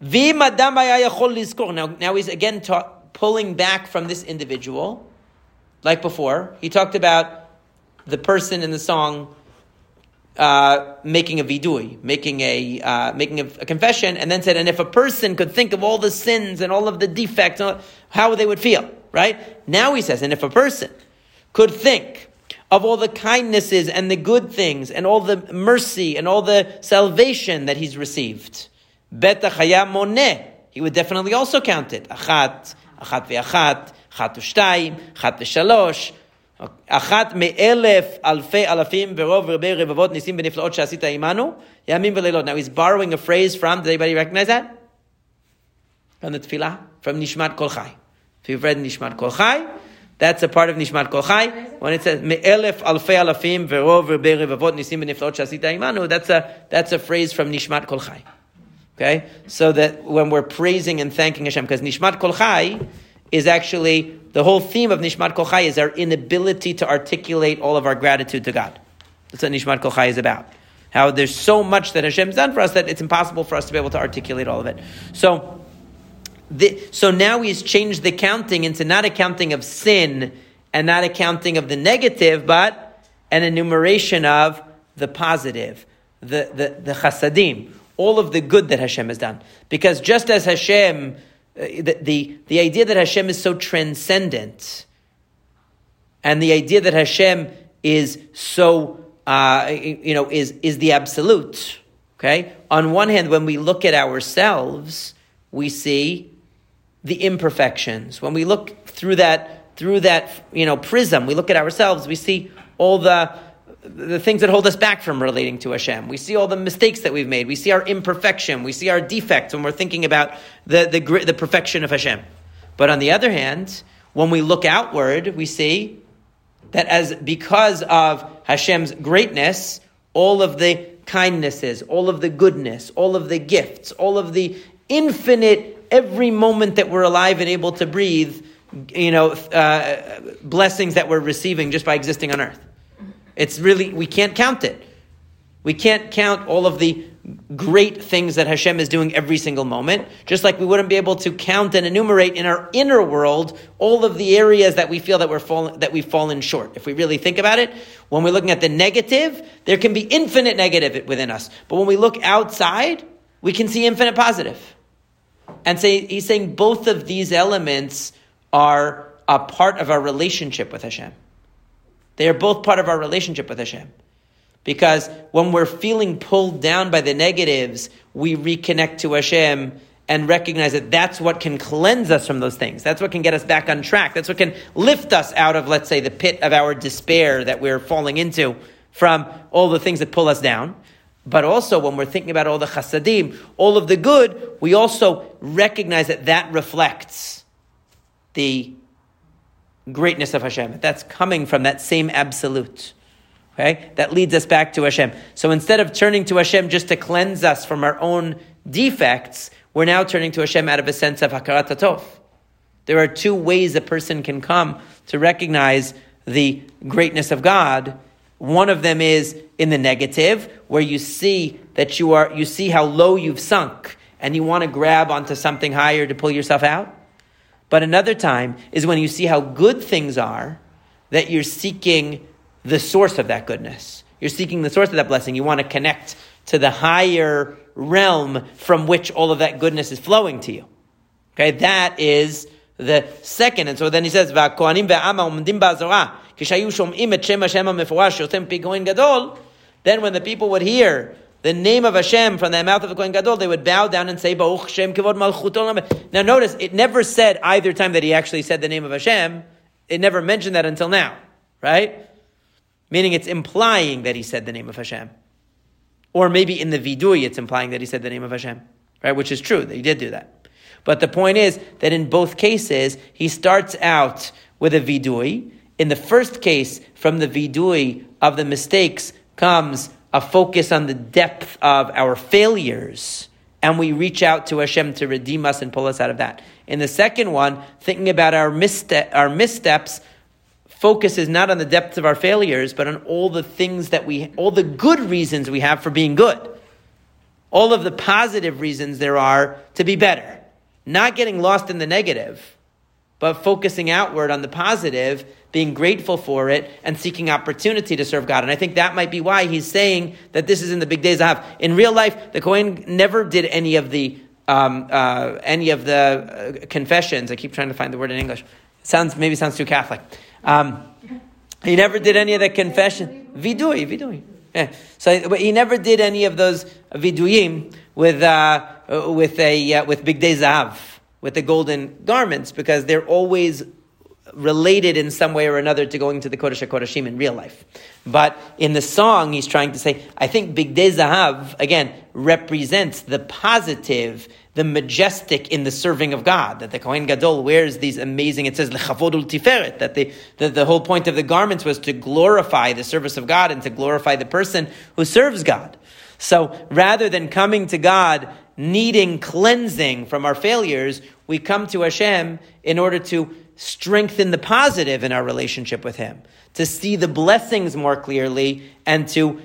now, now he's again ta- pulling back from this individual like before, he talked about the person in the song uh, making a vidui, making a uh, making a, a, confession, and then said, and if a person could think of all the sins and all of the defects, how they would feel, right? Now he says, and if a person could think of all the kindnesses and the good things and all the mercy and all the salvation that he's received, beta moneh, he would definitely also count it. Achat, achat ve'achat, אחת ושתיים, אחת ושלוש, אחת מאלף אלפי אלפים ורוב רבי רבבות ניסים ונפלאות שעשית עמנו, ימים ולילות. Now he's borrowing a phrase from, did anybody recognize that? From the tefillah? From Nishmat Kol Chai. if you've read Nishmat Kolchai, that's a part of Nishmat Kolchai. When it says Me'elef Alfei Alafim Verov Rebei Revavot Nisim Beniflot Shasita Imanu, that's a that's a phrase from Nishmat Kolchai. Okay, so that when we're praising and thanking Hashem, because Nishmat Kolchai is actually the whole theme of Nishmat Kolchai is our inability to articulate all of our gratitude to God. That's what Nishmat Kolchai is about. How there's so much that Hashem's done for us that it's impossible for us to be able to articulate all of it. So the, so now he's changed the counting into not a counting of sin and not a counting of the negative, but an enumeration of the positive, the, the, the chasadim, all of the good that Hashem has done. Because just as Hashem uh, the, the, the idea that Hashem is so transcendent and the idea that Hashem is so, uh, you know, is, is the absolute. Okay? On one hand, when we look at ourselves, we see the imperfections. When we look through that, through that, you know, prism, we look at ourselves, we see all the, the things that hold us back from relating to Hashem. We see all the mistakes that we've made. We see our imperfection. We see our defects when we're thinking about the, the, the perfection of Hashem. But on the other hand, when we look outward, we see that as because of Hashem's greatness, all of the kindnesses, all of the goodness, all of the gifts, all of the infinite, every moment that we're alive and able to breathe, you know, uh, blessings that we're receiving just by existing on earth. It's really, we can't count it. We can't count all of the great things that Hashem is doing every single moment, just like we wouldn't be able to count and enumerate in our inner world all of the areas that we feel that we're fallen, that we've fallen short. If we really think about it, when we're looking at the negative, there can be infinite negative within us. But when we look outside, we can see infinite positive. And say, he's saying both of these elements are a part of our relationship with Hashem. They are both part of our relationship with Hashem. Because when we're feeling pulled down by the negatives, we reconnect to Hashem and recognize that that's what can cleanse us from those things. That's what can get us back on track. That's what can lift us out of, let's say, the pit of our despair that we're falling into from all the things that pull us down. But also, when we're thinking about all the chasadim, all of the good, we also recognize that that reflects the greatness of Hashem. That's coming from that same absolute. Okay? That leads us back to Hashem. So instead of turning to Hashem just to cleanse us from our own defects, we're now turning to Hashem out of a sense of Hakarat Tov. There are two ways a person can come to recognize the greatness of God. One of them is in the negative, where you see that you are, you see how low you've sunk, and you want to grab onto something higher to pull yourself out. But another time is when you see how good things are, that you're seeking the source of that goodness. You're seeking the source of that blessing. You want to connect to the higher realm from which all of that goodness is flowing to you. Okay, that is the second. And so then he says, Then when the people would hear the name of Hashem from the mouth of the Kohen Gadol, they would bow down and say, Baruch Shem Kivod Malchut Now notice, it never said either time that he actually said the name of Hashem. It never mentioned that until now, right? Meaning it's implying that he said the name of Hashem. Or maybe in the vidui, it's implying that he said the name of Hashem, right? Which is true, that he did do that. But the point is that in both cases, he starts out with a vidui. In the first case, from the vidui of the mistakes comes a focus on the depth of our failures, and we reach out to Hashem to redeem us and pull us out of that. In the second one, thinking about our, misste- our missteps, focus is not on the depth of our failures, but on all the things that we, all the good reasons we have for being good. All of the positive reasons there are to be better. Not getting lost in the negative, but focusing outward on the positive, being grateful for it, and seeking opportunity to serve God. And I think that might be why he's saying that this is in the bigdei zav. In real life, the Kohen never did any of the um, uh, any of the uh, confessions. I keep trying to find the word in English. sounds maybe sounds too Catholic. Um, he never did any of the confession. Vidui, vidui. Yeah. So he never did any of those viduyim with uh, with a uh, with big zav, with the golden garments, because they're always related in some way or another to going to the Kodesh HaKodeshim in real life. But in the song, he's trying to say, I think Bigdei Zahav, again, represents the positive, the majestic in the serving of God. That the Kohen Gadol wears these amazing, it says, Lechavodul Tiferet, that the, the, the whole point of the garments was to glorify the service of God and to glorify the person who serves God. So rather than coming to God needing cleansing from our failures, we come to Hashem in order to strengthen the positive in our relationship with Him, to see the blessings more clearly, and to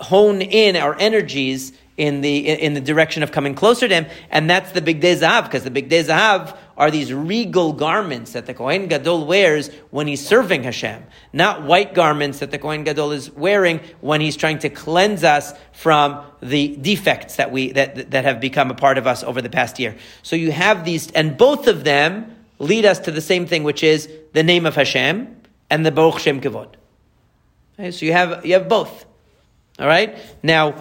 hone in our energies in the in the direction of coming closer to Him. And that's the bigdei zahav, because the bigdei zahav are these regal garments that the Kohen Gadol wears when he's serving Hashem, not white garments that the Kohen Gadol is wearing when he's trying to cleanse us from the defects that we that that have become a part of us over the past year. So you have these, and both of them lead us to the same thing, which is the name of Hashem and the Baruch Shem Kavod. Okay, so you have you have both. All right. Now,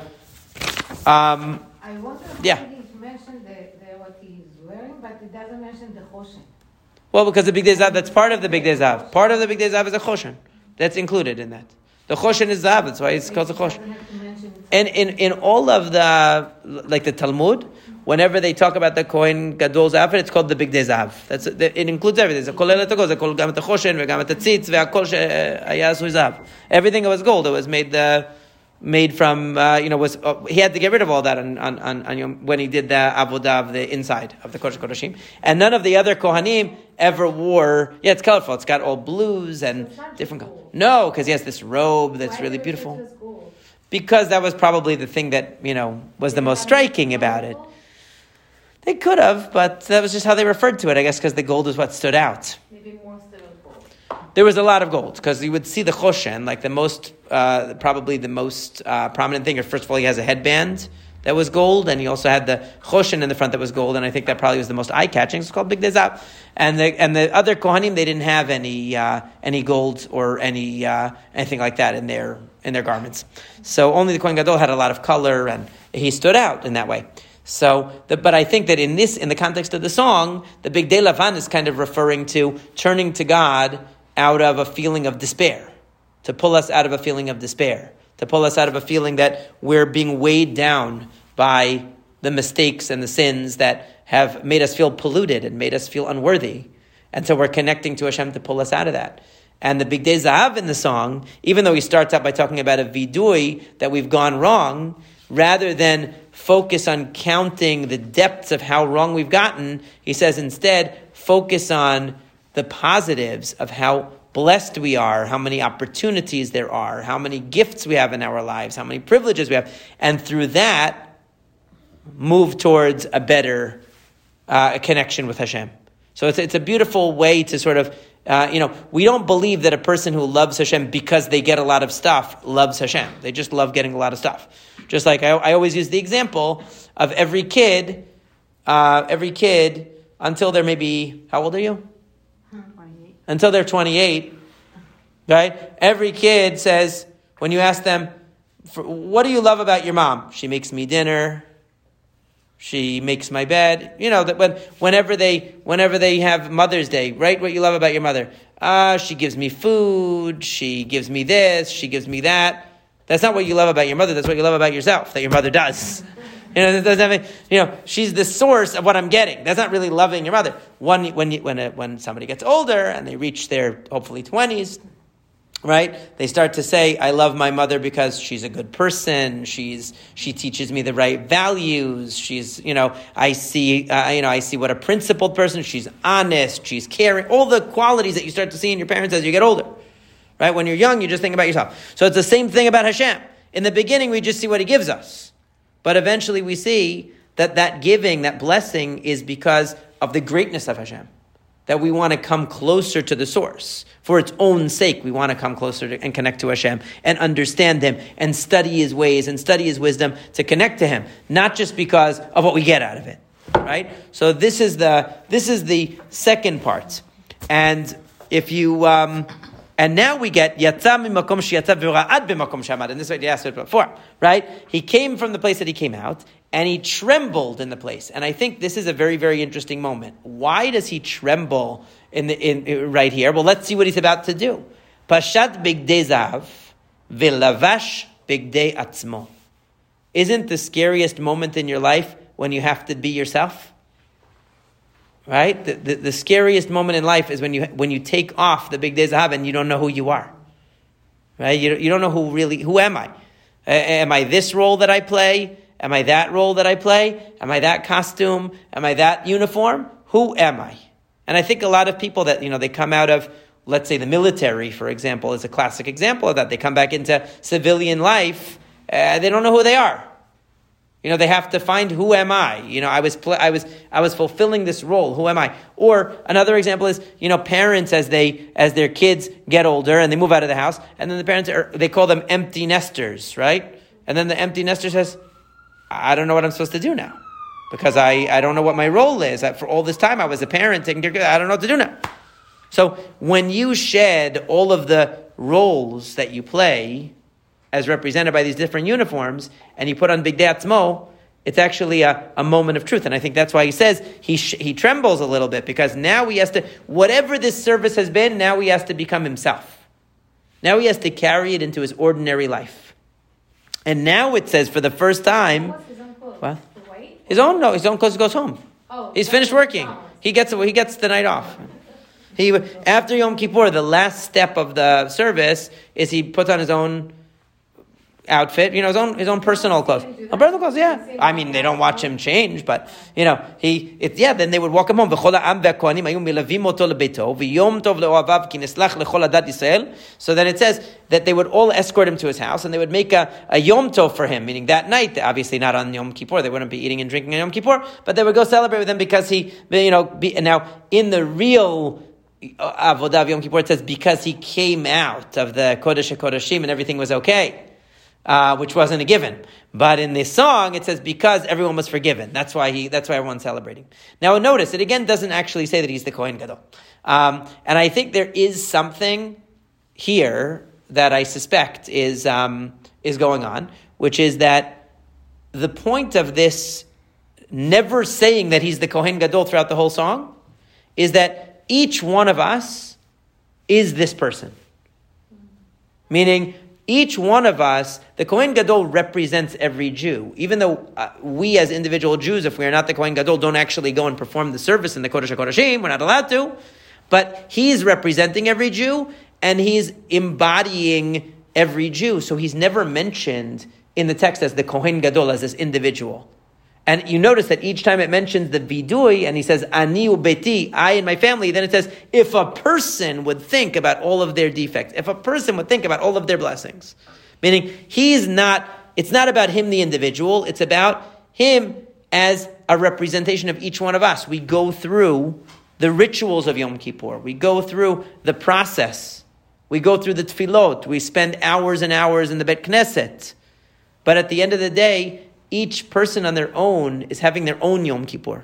um, I wonder yeah. he mentioned the, the, what he's wearing, but it doesn't mention the choshen. Well, because the bigdei zav, that's part of the bigdei zav. Part of the bigdei zav is a choshen. That's included in that. The choshen is zav. That's why it's called the choshen. And in, in all of the like the Talmud, whenever they talk about the Kohen Gadol's outfit, it's called the Bigdei Zav. That's it includes everything. It's a kol it kol gam the choshen, the tzitz, ve'akol zav. Everything was gold. It was made the uh, made from uh, you know was uh, he had to get rid of all that on, on, on, on Yom, when he did the avodah of the inside of the Kodesh Kodeshim, and none of the other Kohanim ever wore. Yeah, it's colorful. It's got all blues and different colors. No, because he has this robe that's Why really beautiful. say it was gold? Because that was probably the thing that you know was the most striking about it. They could have, but that was just how they referred to it. I guess because the gold is what stood out. Maybe more instead of gold. There was a lot of gold because you would see the choshen, like the most, uh, probably the most uh, prominent thing. First of all, he has a headband that was gold, and he also had the choshen in the front that was gold, and I think that probably was the most eye catching. It's called Bigdei Zav. And the and the other kohanim, they didn't have any uh, any gold or any uh, anything like that in their in their garments. So only the kohen gadol had a lot of color, and he stood out in that way. So, the, but I think that in this, in the context of the song, the Bigdei Lavan is kind of referring to turning to God out of a feeling of despair, to pull us out of a feeling of despair, to pull us out of a feeling that we're being weighed down by the mistakes and the sins that have made us feel polluted and made us feel unworthy. And so we're connecting to Hashem to pull us out of that. And the Bigdei Zahav in the song, even though he starts out by talking about a vidui that we've gone wrong, rather than focus on counting the depths of how wrong we've gotten, he says instead, focus on the positives of how blessed we are, how many opportunities there are, how many gifts we have in our lives, how many privileges we have. And through that, move towards a better uh, connection with Hashem. So it's, it's a beautiful way to sort of, uh, you know, we don't believe that a person who loves Hashem because they get a lot of stuff loves Hashem. They just love getting a lot of stuff. Just like I, I always use the example of every kid, uh, every kid until they're maybe, how old are you? Until they're 28, right? Every kid says, when you ask them, what do you love about your mom? She makes me dinner. She makes my bed. You know that when whenever they whenever they have Mother's Day, write What you love about your mother? Uh, she gives me food. She gives me this. She gives me that. That's not what you love about your mother. That's what you love about yourself. That your mother does. You know, doesn't have you know, she's the source of what I'm getting. That's not really loving your mother. When, when, when, a, when somebody gets older and they reach their hopefully 20s, right? They start to say, I love my mother because she's a good person. She's, she teaches me the right values. She's, you know, I see, uh, you know, I see what a principled person. She's honest. She's caring. All the qualities that you start to see in your parents as you get older, right? When you're young, you just think about yourself. So it's the same thing about Hashem. In the beginning, we just see what he gives us. But eventually we see that that giving, that blessing is because of the greatness of Hashem that we want to come closer to the source. For its own sake, we want to come closer to, and connect to Hashem and understand Him and study His ways and study His wisdom to connect to Him, not just because of what we get out of it. Right? So this is the this is the second part, and if you um, and now we get Yatza mimakom shiyatza v'ra'ad b'makom shamad. And this is what you asked before, right? He came from the place that he came out, and he trembled in the place. And I think this is a very, very interesting moment. Why does he tremble in the in, right here? Well, let's see what he's about to do. Pashat bigdei zav v'lavash bigdei atzmo. Isn't the scariest moment in your life when you have to be yourself? Right? The, the, the, scariest moment in life is when you, when you take off the bigdei zav and you don't know who you are, right? You, you don't know who really, who am I? Uh, am I this role that I play? Am I that role that I play? Am I that costume? Am I that uniform? Who am I? And I think a lot of people that, you know, they come out of, let's say the military, for example, is a classic example of that. They come back into civilian life, uh, they don't know who they are. You know, they have to find who am I? You know, I was pl- I was I was fulfilling this role. Who am I? Or another example is, you know, parents as they as their kids get older and they move out of the house, and then the parents are they call them empty nesters, right? And then the empty nester says, I don't know what I'm supposed to do now. Because I, I don't know what my role is. I, for all this time I was a parent taking care of I don't know what to do now. So when you shed all of the roles that you play, as represented by these different uniforms, and you put on Bigdei Atzmo, it's actually a, a moment of truth. And I think that's why he says he, sh- he trembles a little bit, because now he has to, whatever this service has been, now he has to become himself. Now he has to carry it into his ordinary life. And now it says for the first time, his own clothes? What? His own no, his own clothes goes home. Oh, He's finished working. He gets he gets the night off. He after Yom Kippur, the last step of the service is he puts on his own outfit, you know, his own his own personal clothes. Oh, personal clothes, yeah. I mean, they don't watch him change, but you know, he it, yeah. Then they would walk him home. "V'chol ha'am ve'kohanim hayu milavim oto lebeito v'yom tov le'ohavav ki neslach lechol adat Yisrael." So then it says that they would all escort him to his house and they would make a, a yom tov for him, meaning that night. Obviously, not on Yom Kippur. They wouldn't be eating and drinking on Yom Kippur, but they would go celebrate with him because he, you know, be, now in the real. uh, Avodah Yom Kippur, it says because he came out of the Kodesh HaKodeshim and everything was okay uh, which wasn't a given. But in this song, it says because everyone was forgiven. That's why he. That's why everyone's celebrating. Now, notice it again doesn't actually say that he's the Kohen Gadol, um, and I think there is something here that I suspect is um, is going on, which is that the point of this never saying that he's the Kohen Gadol throughout the whole song is that each one of us is this person. Meaning, each one of us, the Kohen Gadol represents every Jew. Even though uh, we as individual Jews, if we are not the Kohen Gadol, don't actually go and perform the service in the Kodesh HaKodeshim, we're not allowed to. But he's representing every Jew, and he's embodying every Jew. So he's never mentioned in the text as the Kohen Gadol, as this individual. And you notice that each time it mentions the vidui, and he says, Ani ubeti, I and my family, then it says, if a person would think about all of their defects, if a person would think about all of their blessings. Meaning, he's not, it's not about him, the individual, it's about him as a representation of each one of us. We go through the rituals of Yom Kippur, we go through the process, we go through the tefillot, we spend hours and hours in the Bet Knesset. But at the end of the day, each person on their own is having their own Yom Kippur.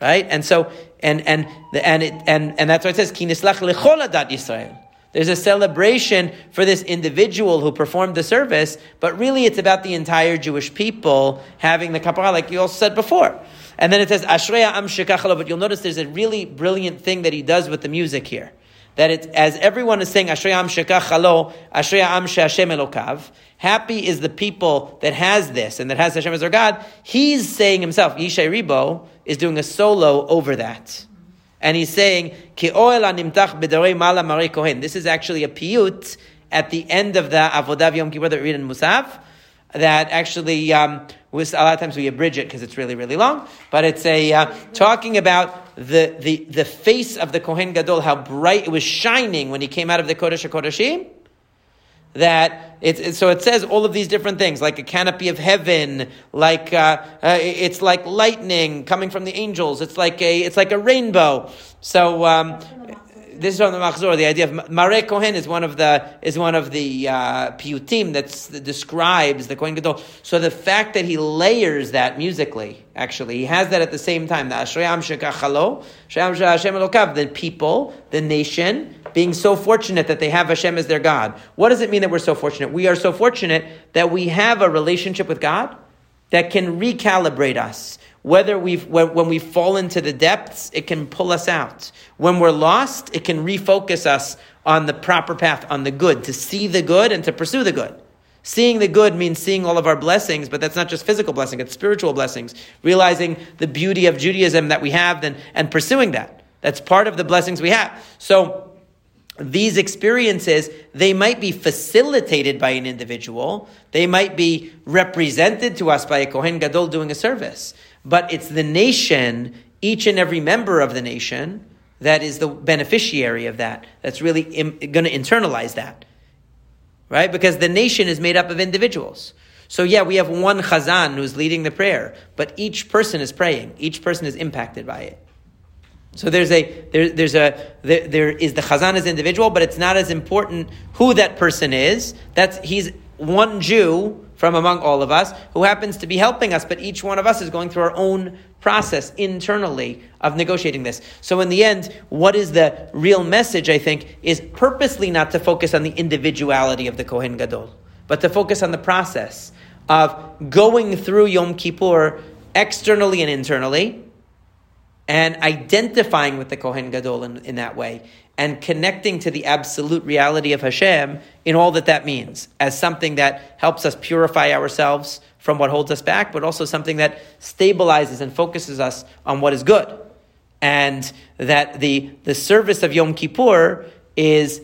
Right? And so, and, and, and, it, and, and that's why it says, Ki nislach lechol adat Yisrael. There's a celebration for this individual who performed the service, but really it's about the entire Jewish people having the kapara, like you all said before. And then it says, Ashreya am shekachalo, but you'll notice there's a really brilliant thing that he does with the music here. that it, as everyone is saying, Ashrei Am Shekach Chalo, Ashrei Am Hashem Elokav, happy is the people that has this and that has Hashem as their God. He's saying himself, Ishay Ribo is doing a solo over that. And he's saying, Ki kohen. This is actually a piyut at the end of the Avodah Yom Kippur that we read in Musaf, that actually, um, was, a lot of times we abridge it because it's really, really long, but it's a, uh, talking about the, the, the face of the Kohen Gadol, how bright it was shining when he came out of the Kodesh HaKodeshim, that it's, so it says all of these different things, like a canopy of heaven, like uh, uh, it's like lightning coming from the angels. It's like a it's like a rainbow. So um, this is from the Machzor. The idea of Mare Kohen is one of the is one of the uh, piyutim that describes the Kohen Gadol. So the fact that he layers that musically, actually, he has that at the same time. The Ashrayam Shekachalo, Hashem the people, the nation, being so fortunate that they have Hashem as their God. What does it mean that we're so fortunate? We are so fortunate that we have a relationship with God that can recalibrate us whether we when, when we fall into the depths, it can pull us out. When we're lost, it can refocus us on the proper path, on the good, to see the good and to pursue the good. Seeing the good means seeing all of our blessings, but that's not just physical blessing, it's spiritual blessings. Realizing the beauty of Judaism that we have and, and pursuing that. That's part of the blessings we have. So these experiences, they might be facilitated by an individual. They might be represented to us by a Kohen Gadol doing a service but it's the nation, each and every member of the nation, that is the beneficiary of that. That's really going to internalize that. Right? Because the nation is made up of individuals. So yeah, we have one chazan who's leading the prayer, but each person is praying. Each person is impacted by it. So there's a there, there's a there, there is the chazan as individual, but it's not as important who that person is. That's he's one Jew from among all of us who happens to be helping us, but each one of us is going through our own process internally of negotiating this. So, in the end, what is the real message, I think, is purposely not to focus on the individuality of the Kohen Gadol, but to focus on the process of going through Yom Kippur externally and internally and identifying with the Kohen Gadol in, in that way and connecting to the absolute reality of Hashem in all that that means as something that helps us purify ourselves from what holds us back, but also something that stabilizes and focuses us on what is good. And that the, the service of Yom Kippur is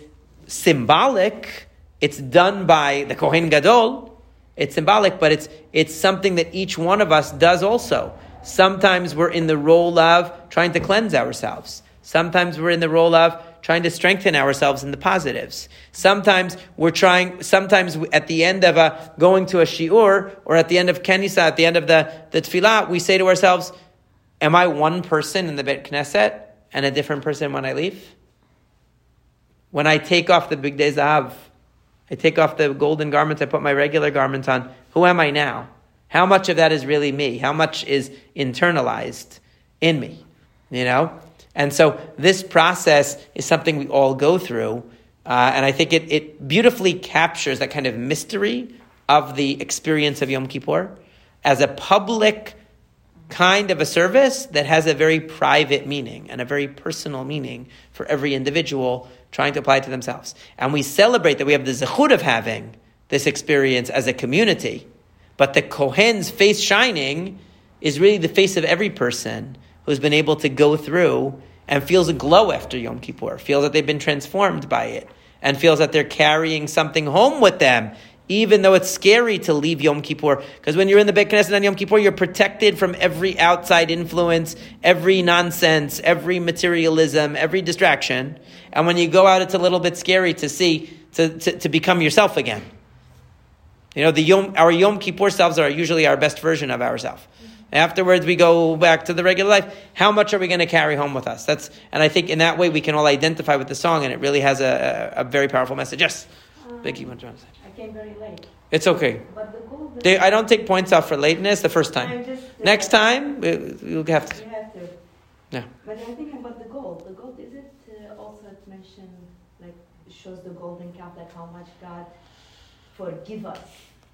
symbolic, it's done by the Kohen Gadol, it's symbolic, but it's, it's something that each one of us does also. Sometimes we're in the role of trying to cleanse ourselves. Sometimes we're in the role of trying to strengthen ourselves in the positives. Sometimes we're trying, sometimes at the end of a, going to a shiur, or at the end of Kenisa, at the end of the, the tefillah, we say to ourselves, am I one person in the Bet Knesset and a different person when I leave? When I take off the Bigdei Zahav, I take off the golden garments, I put my regular garments on, who am I now? How much of that is really me? How much is internalized in me? You know? And so this process is something we all go through. Uh, and I think it, it beautifully captures that kind of mystery of the experience of Yom Kippur as a public kind of a service that has a very private meaning and a very personal meaning for every individual trying to apply it to themselves. And we celebrate that we have the zechut of having this experience as a community. But the Kohen's face shining is really the face of every person who's been able to go through and feels a glow after Yom Kippur, feels that they've been transformed by it, and feels that they're carrying something home with them, even though it's scary to leave Yom Kippur. Because when you're in the Beit Knesset on Yom Kippur, you're protected from every outside influence, every nonsense, every materialism, every distraction. And when you go out, it's a little bit scary to see, to, to, to become yourself again. You know, the Yom, our Yom Kippur selves are usually our best version of ourselves. Afterwards, we go back to the regular life. How much are we going to carry home with us? That's, and I think in that way we can all identify with the song, and it really has a, a, a very powerful message. Yes, um, Vicky, what do you want to say? I came very late. It's okay. But the goal. They, I don't take points off for lateness the first time. I'm just, uh, Next time, we, we'll have to. You have to. Yeah. But I think about the gold. The gold is it uh, also mentioned like shows the golden calf like how much God forgive us.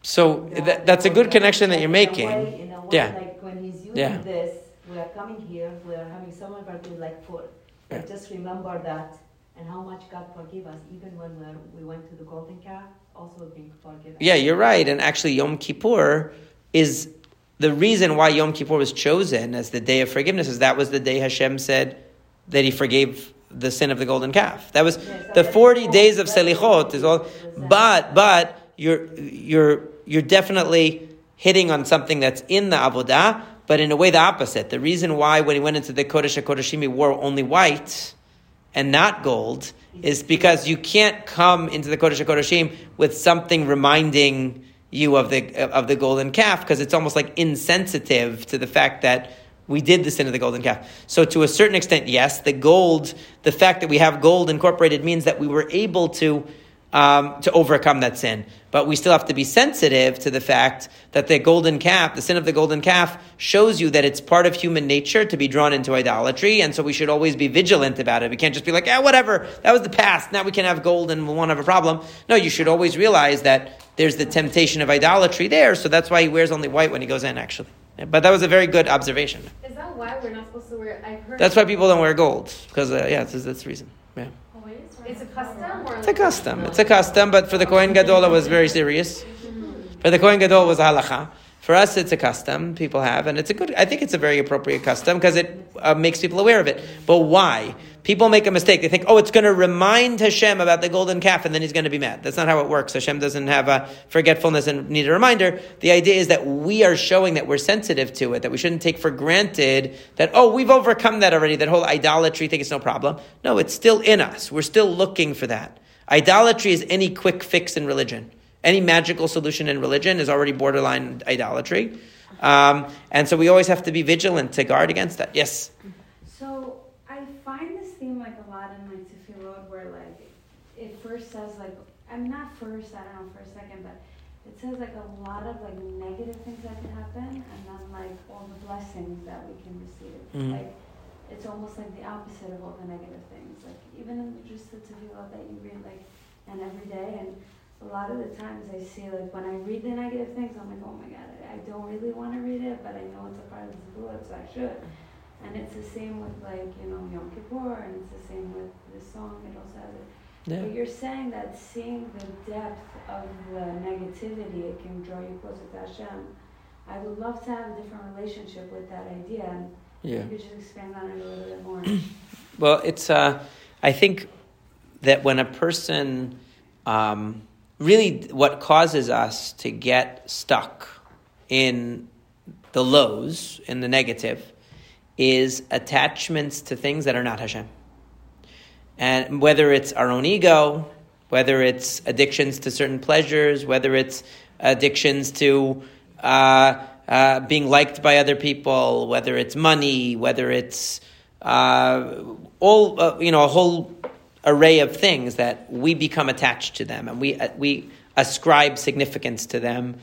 So that, that's a good connection that you're making. way- way, Yeah. Like when He's using Yeah. this, we are coming here. We are having someone working like for. Like just remember that and how much God forgive us, even when we're, we went to the golden calf, also being forgiven. Yeah, you're right. And actually, Yom Kippur is the reason why Yom Kippur was chosen as the day of forgiveness. Is that was the day Hashem said that He forgave the sin of the golden calf. That was Yes, the forty days of Selichot. Is all, but but you're you're you're definitely hitting on something that's in the avodah, but in a way the opposite. The reason why when he went into the Kodesh HaKodeshim he wore only white and not gold is because you can't come into the Kodesh HaKodeshim with something reminding you of the of the golden calf because it's almost like insensitive to the fact that we did the sin of the golden calf. So to a certain extent, yes, the gold, the fact that we have gold incorporated means that we were able to um, to overcome that sin. But we still have to be sensitive to the fact that the golden calf, the sin of the golden calf, shows you that it's part of human nature to be drawn into idolatry, and so we should always be vigilant about it. We can't just be like, yeah, whatever, that was the past, now we can have gold and we won't have a problem. No, you should always realize that there's the temptation of idolatry there, so that's why he wears only white when he goes in, actually. But that was a very good observation. Is that why we're not supposed to wear? I've heard. That's why people don't wear gold, because, uh, yeah, that's, that's the reason. Yeah. It's a custom, It's a custom. It's a custom, but for the Kohen Gadol, it was very serious. For the Kohen Gadol, it was a halacha. For us, it's a custom people have, and it's a good. I think it's a very appropriate custom because it uh, makes people aware of it. But why? People make a mistake. They think, oh, it's going to remind Hashem about the golden calf, and then he's going to be mad. That's not how it works. Hashem doesn't have a forgetfulness and need a reminder. The idea is that we are showing that we're sensitive to it, that we shouldn't take for granted that oh, we've overcome that already. That whole idolatry thing is no problem. No, it's still in us. We're still looking for that. Idolatry is any quick fix in religion. Any magical solution in religion is already borderline idolatry. Um, and so we always have to be vigilant to guard against that. Yes. So I find this theme like a lot in like Tefillot where like it first says like I'm not first, I don't know for a second, but it says like a lot of like negative things that can happen and then like all the blessings that we can receive. Mhm. Like it's almost like the opposite of all the negative things. Like even in just the Tefillot that you read like and every day and a lot of the times I see like when I read the negative things I'm like, oh my god, I, don't really want to read it, but I know it's a part of the Tefillot, so I should. And it's the same with like, you know, Yom Kippur, and it's the same with this song, it also has it. Yeah. But you're saying that seeing the depth of the negativity, it can draw you closer to Hashem. I would love to have a different relationship with that idea, and Yeah. you could just expand on it a little bit more. Well, it's. Uh, I think that when a person um, really, what causes us to get stuck in the lows, in the negative, is attachments to things that are not Hashem. And whether it's our own ego, whether it's addictions to certain pleasures, whether it's addictions to uh, uh, being liked by other people, whether it's money, whether it's uh, all uh, you know, a whole array of things that we become attached to them and we uh, we ascribe significance to them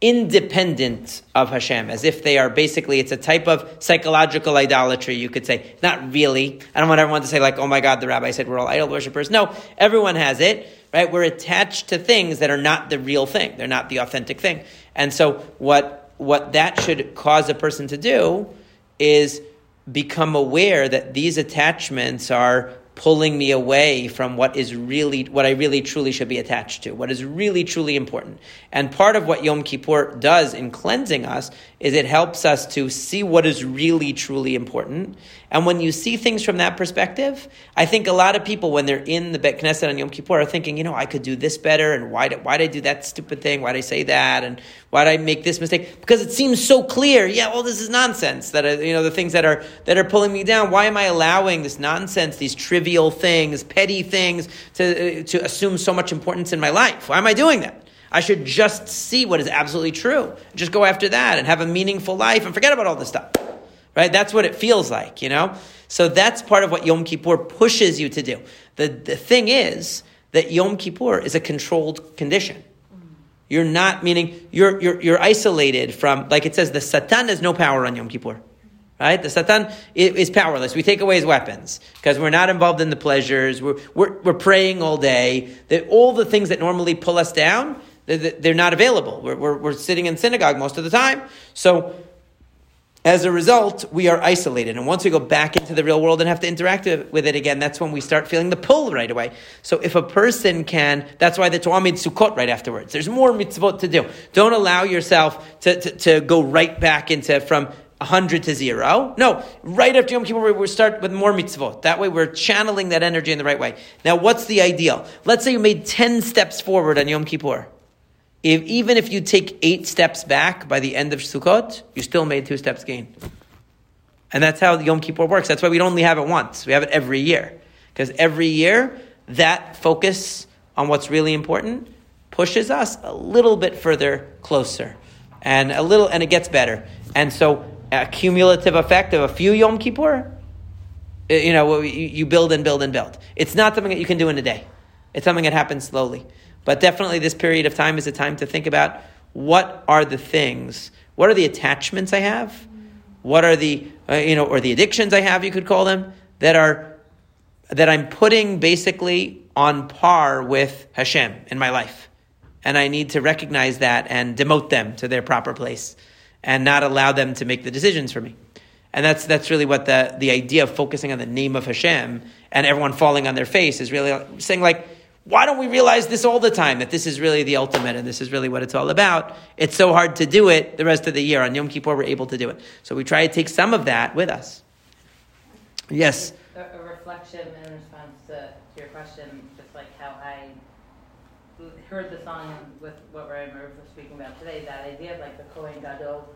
independent of Hashem, as if they are basically, it's a type of psychological idolatry, you could say. Not really. I don't want everyone to say, like, oh my God, the rabbi said we're all idol worshippers. No, everyone has it, right? We're attached to things that are not the real thing, they're not the authentic thing. And so, what, what that should cause a person to do is become aware that these attachments are pulling me away from what is really what I really truly should be attached to, what is really truly important. And part of what Yom Kippur does in cleansing us is it helps us to see what is really truly important. And when you see things from that perspective, I think a lot of people when they're in the Bet Knesset on Yom Kippur are thinking, you know, I could do this better, and why did why did I do that stupid thing? Why did I say that? And why did I make this mistake? Because it seems so clear. Yeah, well, this is nonsense. That are, you know the things that are that are pulling me down. Why am I allowing this nonsense, these trivial things, petty things, to uh, to assume so much importance in my life? Why am I doing that? I should just see what is absolutely true. Just go after that and have a meaningful life and forget about all this stuff. Right? That's what it feels like, you know? So that's part of what Yom Kippur pushes you to do. The, the thing is that Yom Kippur is a controlled condition. You're not, meaning you're, you're, you're isolated from, like it says, the Satan has no power on Yom Kippur. Right? The Satan is powerless. We take away his weapons because we're not involved in the pleasures. We're, we're, we're praying all day. That all the things that normally pull us down, they're, not available. We're, we're, we're sitting in synagogue most of the time. So As a result, we are isolated. And once we go back into the real world and have to interact with it again, that's when we start feeling the pull right away. So if a person can, that's why the Torah made Sukkot right afterwards. There's more mitzvot to do. Don't allow yourself to, to, to go right back into from 100 to zero. No, right after Yom Kippur, we start with more mitzvot. That way we're channeling that energy in the right way. Now, what's the ideal? Let's say you made 10 steps forward on Yom Kippur. If, even if you take eight steps back by the end of Sukkot, you still made two steps gain. And that's how Yom Kippur works. That's why we don't only have it once. We have it every year. Because every year, that focus on what's really important pushes us a little bit further closer. And a little, and it gets better. And so, a cumulative effect of a few Yom Kippur, eh, you know, you build and build and build. It's not something that you can do in a day. It's something that happens slowly. But definitely, this period of time is a time to think about what are the things, what are the attachments I have, what are the, uh, you know, or the addictions I have, you could call them, that are, that I'm putting basically on par with Hashem in my life. And I need to recognize that and demote them to their proper place and not allow them to make the decisions for me. And that's, that's really what the, the idea of focusing on the name of Hashem and everyone falling on their face is really saying like, why don't we realize this all the time that this is really the ultimate and this is really what it's all about? It's so hard to do it the rest of the year. On Yom Kippur, we're able to do it. So we try to take some of that with us. Yes? A, reflection in response to, your question, just like how I heard the song with what Rabbi Merv was speaking about today, that idea of like the Kohen Gadol,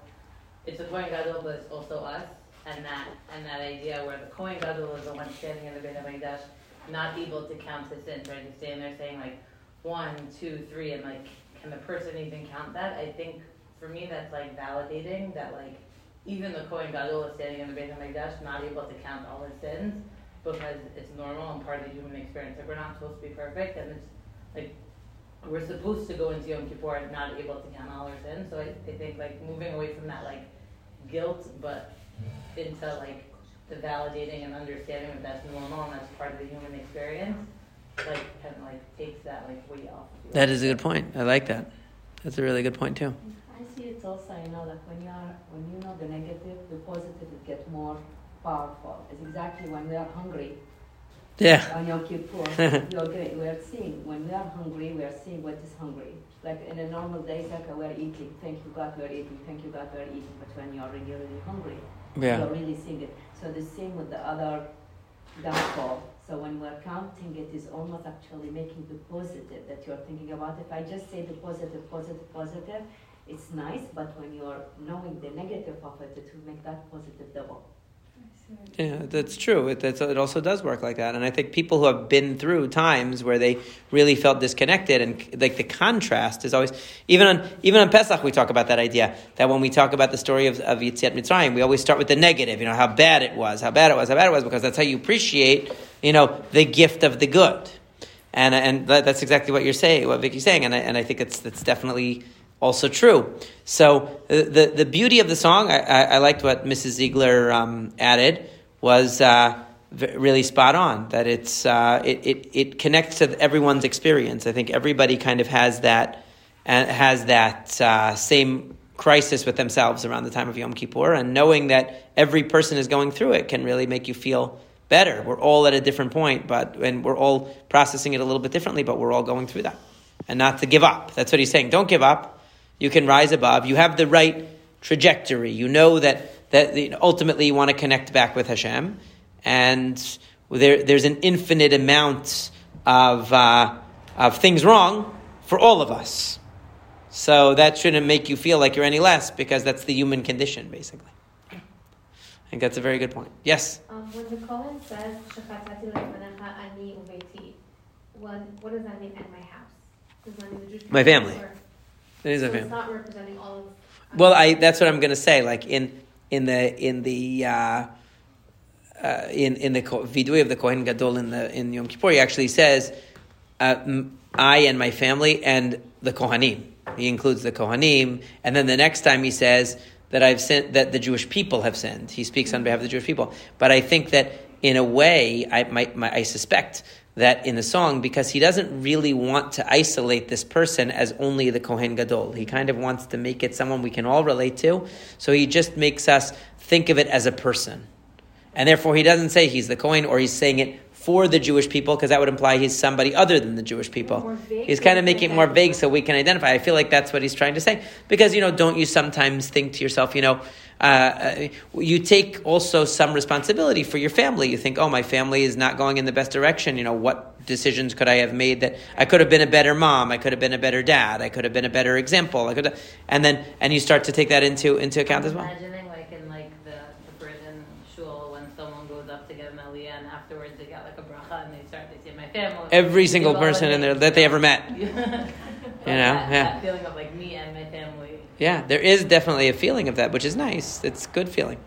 it's the Kohen Gadol, but it's also us. And that, and that idea where the Kohen Gadol is the one standing in the Beit HaMikdash not able to count the sins, right? He's standing there saying like one, two, three, and like, can the person even count that? I think for me that's like validating that like even the Kohen Gadol is standing in the Beit HaMikdash, not able to count all his sins because it's normal and part of the human experience. Like we're not supposed to be perfect, and it's like we're supposed to go into Yom Kippur and not able to count all our sins. So I, I think like moving away from that like guilt, but into like the validating and understanding that that's normal and that's part of the human experience, like kind of like takes that like weight off. That is a good point. I like that. That's a really good point too. I see it's also you know that when you are when you know the negative, the positive it gets more powerful. It's exactly when we are hungry. Yeah. On Yom Kippur, we are great. We are seeing when we are hungry, we are seeing what is hungry. Like in a normal day, it's like oh, we are eating. Thank you God, we are eating. Thank you God, we are eating. But when you are really, really hungry, yeah. you are really seeing it. So the same with the other downfall. So when we're counting it is almost actually making the positive that you're thinking about. If I just say the positive, positive, positive, it's nice, but when you're knowing the negative of it, it will make that positive double. Yeah, that's true. It, that's, it also does work like that. And I think people who have been through times where they really felt disconnected and like the contrast is always, even on, even on Pesach, we talk about that idea that when we talk about the story of, of Yetziat Mitzrayim, we always start with the negative, you know, how bad it was, how bad it was, how bad it was, because that's how you appreciate, you know, the gift of the good. And, and that's exactly what you're saying, what Vicky's saying. And I, and I think it's, it's definitely, also true. So the, the, the beauty of the song, I, I, I liked what Mrs. Ziegler um, added, was uh, really spot on. That it's uh, it, it, it connects to everyone's experience. I think everybody kind of has that uh, has that uh, same crisis with themselves around the time of Yom Kippur, and knowing that every person is going through it can really make you feel better. We're all at a different point, but and we're all processing it a little bit differently, but we're all going through that. And not to give up. That's what he's saying. Don't give up you can rise above. You have the right trajectory. You know that, that ultimately you want to connect back with Hashem. And there, there's an infinite amount of, uh, of things wrong for all of us. So that shouldn't make you feel like you're any less because that's the human condition, basically. I think that's a very good point. Yes? Um, when the Kohen says, ani what, what does that mean at my house? Does that mean the Jewish my family. It is so a family. It's not representing all of. Well, I that's what I'm going to say. Like in in the in the uh, uh, in in the vidui of the Kohen Gadol in the in Yom Kippur, he actually says, uh, "I and my family and the Kohanim." He includes the Kohanim, and then the next time he says that I've sent that the Jewish people have sinned. He speaks on behalf of the Jewish people, but I think that in a way, I, my, my, I suspect that in the song because he doesn't really want to isolate this person as only the Kohen Gadol. He kind of wants to make it someone we can all relate to. So he just makes us think of it as a person. And therefore, he doesn't say he's the Kohen or he's saying it for the Jewish people because that would imply he's somebody other than the Jewish people. He's kind of making it more vague so we can identify. I feel like that's what he's trying to say. Because, you know, don't you sometimes think to yourself, you know, uh, uh, you take also some responsibility for your family. You think, oh, my family is not going in the best direction. You know, what decisions could I have made that I could have been a better mom, I could have been a better dad, I could have been a better example. I could, have, and then and you start to take that into into account as well. Imagining like in like the the Britain shul when someone goes up to get an aliyah and afterwards they got like a bracha and they start they say my family. Every single person in there that they ever met. you know, that- yeah. that feeling of like me and my family. Yeah, there is definitely a feeling of that, which is nice. It's a good feeling.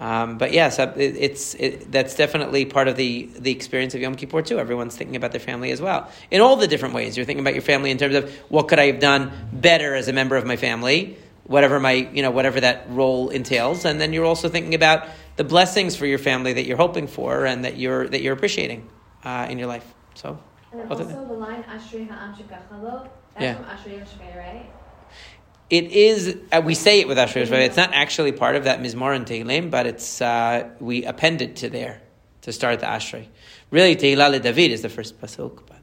Um, but yes, uh, it, it's it, that's definitely part of the the experience of Yom Kippur too. Everyone's thinking about their family as well in all the different ways. You're thinking about your family in terms of what could I have done better as a member of my family, whatever my you know whatever that role entails, and then you're also thinking about the blessings for your family that you're hoping for and that you're that you're appreciating uh, in your life. So And also the line Ashrei Ha'am Shekachalo, that's Yeah. from Ashrei Yoshvei, right? It is. Uh, we say it with Ashrei Yoshvei. It's not actually part of that Mizmor and Tehillim, but it's uh, we append it to there to start the Ashrei. Really, Tehillah le David is the first pasuk, but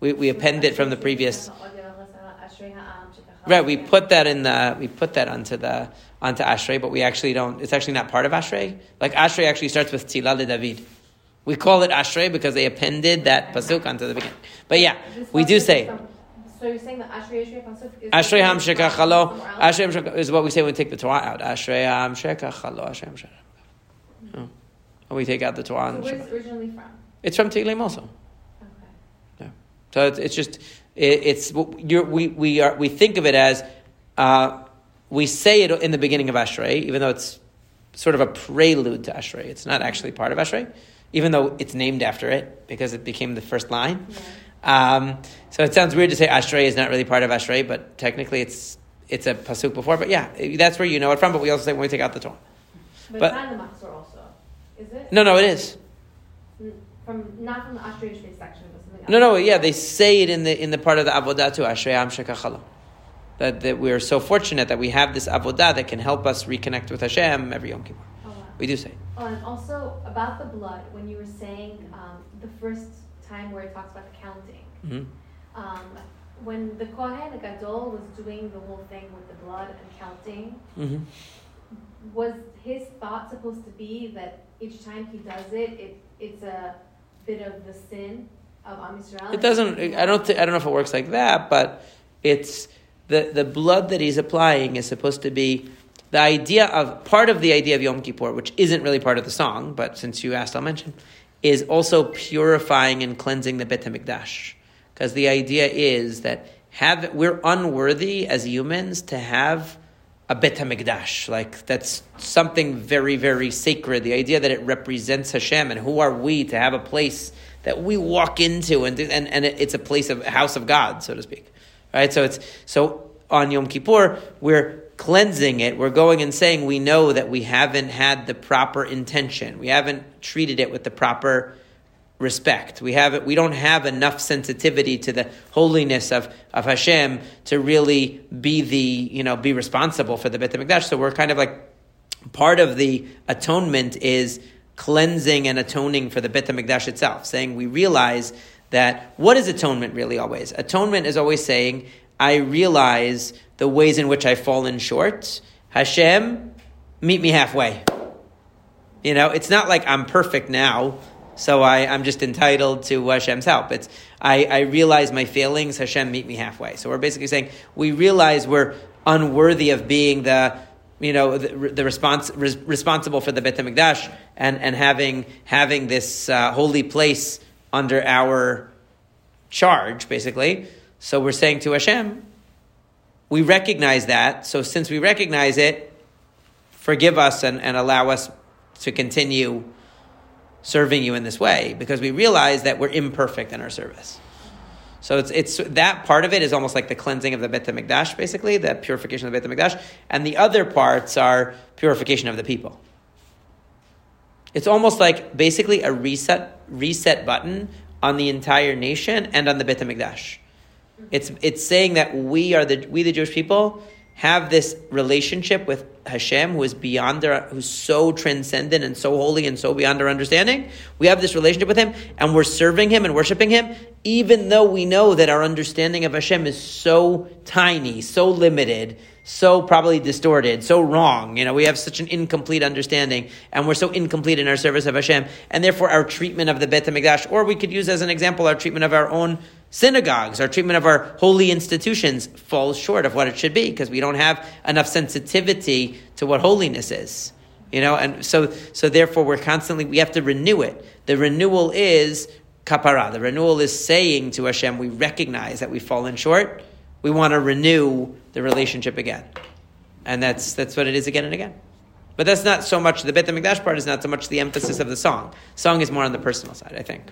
we, we append it from the previous. Ashrei Ha'am Shekachalo. Right, we put that in the we put that onto the onto Ashrei, but we actually don't. It's actually not part of Ashrei. Like Ashrei actually starts with Tehillah le David. We call it Ashrei because they appended that pasuk onto the beginning. But yeah, we do say is it. from- So you're saying that Ashrei Yoshvei pasuk is Ashrei Ha'am from Shekachalo. somewhere else? Ashrei Ha'am is what we say when we take the Torah out. Ashrei Ha'am Shekachalo. Ashrei Ha'am Shekachalo. Oh. We take out the Torah. So and where's it originally from? It's from Tehillim also. Okay. Yeah. So it's, it's just it, it's you're, we we are we think of it as uh, we say it in the beginning of Ashrei, even though it's sort of a prelude to Ashrei. It's not actually part of Ashrei, even though it's named after it because it became the first line. Yeah. Um, so it sounds weird to say Ashrei is not really part of Ashrei, but technically it's it's a pasuk before. But yeah, that's where you know it from. But we also say when we take out the Torah. But, But- it's not in the Machzor also, is it? No, no, it is. From not from the Ashrei Yoshvei section, but something else. No, no, yeah, they say it in the in the part of the avodah too. Ashrei am shekachalo. That that we are so fortunate that we have this avodah that can help us reconnect with Hashem every Yom Kippur. We do say. Oh, and also about the blood, when you were saying um, the first time where it talks about the counting, Mhm. um, when the Kohen Gadol was doing the whole thing with the blood and counting, Mhm. was his thought supposed to be that each time he does it, it it's a bit of the sin of Am Yisrael? It doesn't. I don't. Th- I don't know if it works like that, but it's the the blood that he's applying is supposed to be the idea of part of the idea of Yom Kippur, which isn't really part of the song, but since you asked, I'll mention, is also purifying and cleansing the Bet Hamikdash, because the idea is that have we're unworthy as humans to have a Bet Hamikdash. Like that's something very, very sacred. The idea that it represents Hashem, and who are we to have a place that we walk into, and and and it's a place of house of God, so to speak. Right. So it's so on Yom Kippur we're cleansing it. We're going and saying we know that we haven't had the proper intention. We haven't treated it with the proper respect. We have we don't have enough sensitivity to the holiness of, of Hashem to really be the you know be responsible for the Beit Hamikdash. So we're kind of like part of the atonement is cleansing and atoning for the Beit Hamikdash itself, saying we realize that what is atonement really always? Atonement is always saying I realize the ways in which I've fallen short. Hashem, meet me halfway. You know, it's not like I'm perfect now, so I, I'm just entitled to Hashem's help. It's I, I realize my failings, Hashem meet me halfway. So we're basically saying we realize we're unworthy of being the you know the, the respons- res- responsible for the Beit Hamikdash and and having having this uh, holy place under our charge, basically. So we're saying to Hashem, we recognize that. So since we recognize it, forgive us and, and allow us to continue serving you in this way because we realize that we're imperfect in our service. So it's, it's that part of it is almost like the cleansing of the Bet HaMikdash, basically, the purification of the Bet HaMikdash. And the other parts are purification of the people. It's almost like basically a reset, reset button on the entire nation and on the Beit HaMikdash. It's, it's saying that we are the, we the Jewish people have this relationship with Hashem, who is beyond who's so transcendent and so holy and so beyond our understanding. We have this relationship with Him, and we're serving Him and worshiping Him, even though we know that our understanding of Hashem is so tiny, so limited, so probably distorted, so wrong. You know, we have such an incomplete understanding, and we're so incomplete in our service of Hashem, and therefore our treatment of the Beit Hamikdash, or we could use as an example our treatment of our own synagogues, our treatment of our holy institutions falls short of what it should be because we don't have enough sensitivity to what holiness is. You know, and so so therefore we're constantly we have to renew it. The renewal is kapara. The renewal is saying to Hashem, we recognize that we've fallen short. We want to renew the relationship again, and that's that's what it is again and again. But that's not so much the Beit Hamikdash part is not so much the emphasis of the song. Song is more on the personal side, I think.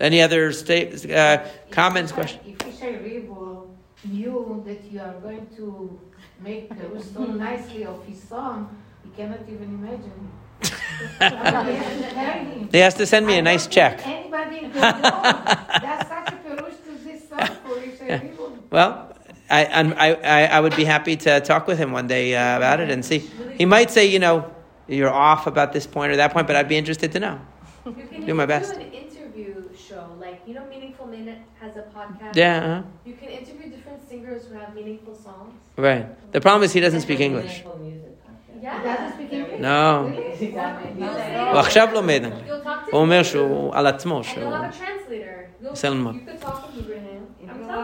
Any other state, uh, comments, questions? If Ishay Ribo knew that you are going to make the so nicely of his song, he cannot even imagine. he has to send me a nice check. Anybody that's such a perush to this song for Ribo. Well, I, I, I, I would be happy to talk with him one day uh, about it and see. He might say, you know, you're off about this point or that point, but I'd be interested to know. Do my best. do an interview show, like you know, Meaningful Minute has a podcast. Yeah, uh-huh. You can interview different singers who have meaningful songs. right. The problem is he doesn't speak English. Meaningful music podcast. Yeah. He doesn't speak English? No. Really? הוא עכשיו לומד אנגלית. You'll talk to הוא him. אומר שהוא על עצמו, And שהוא... you'll have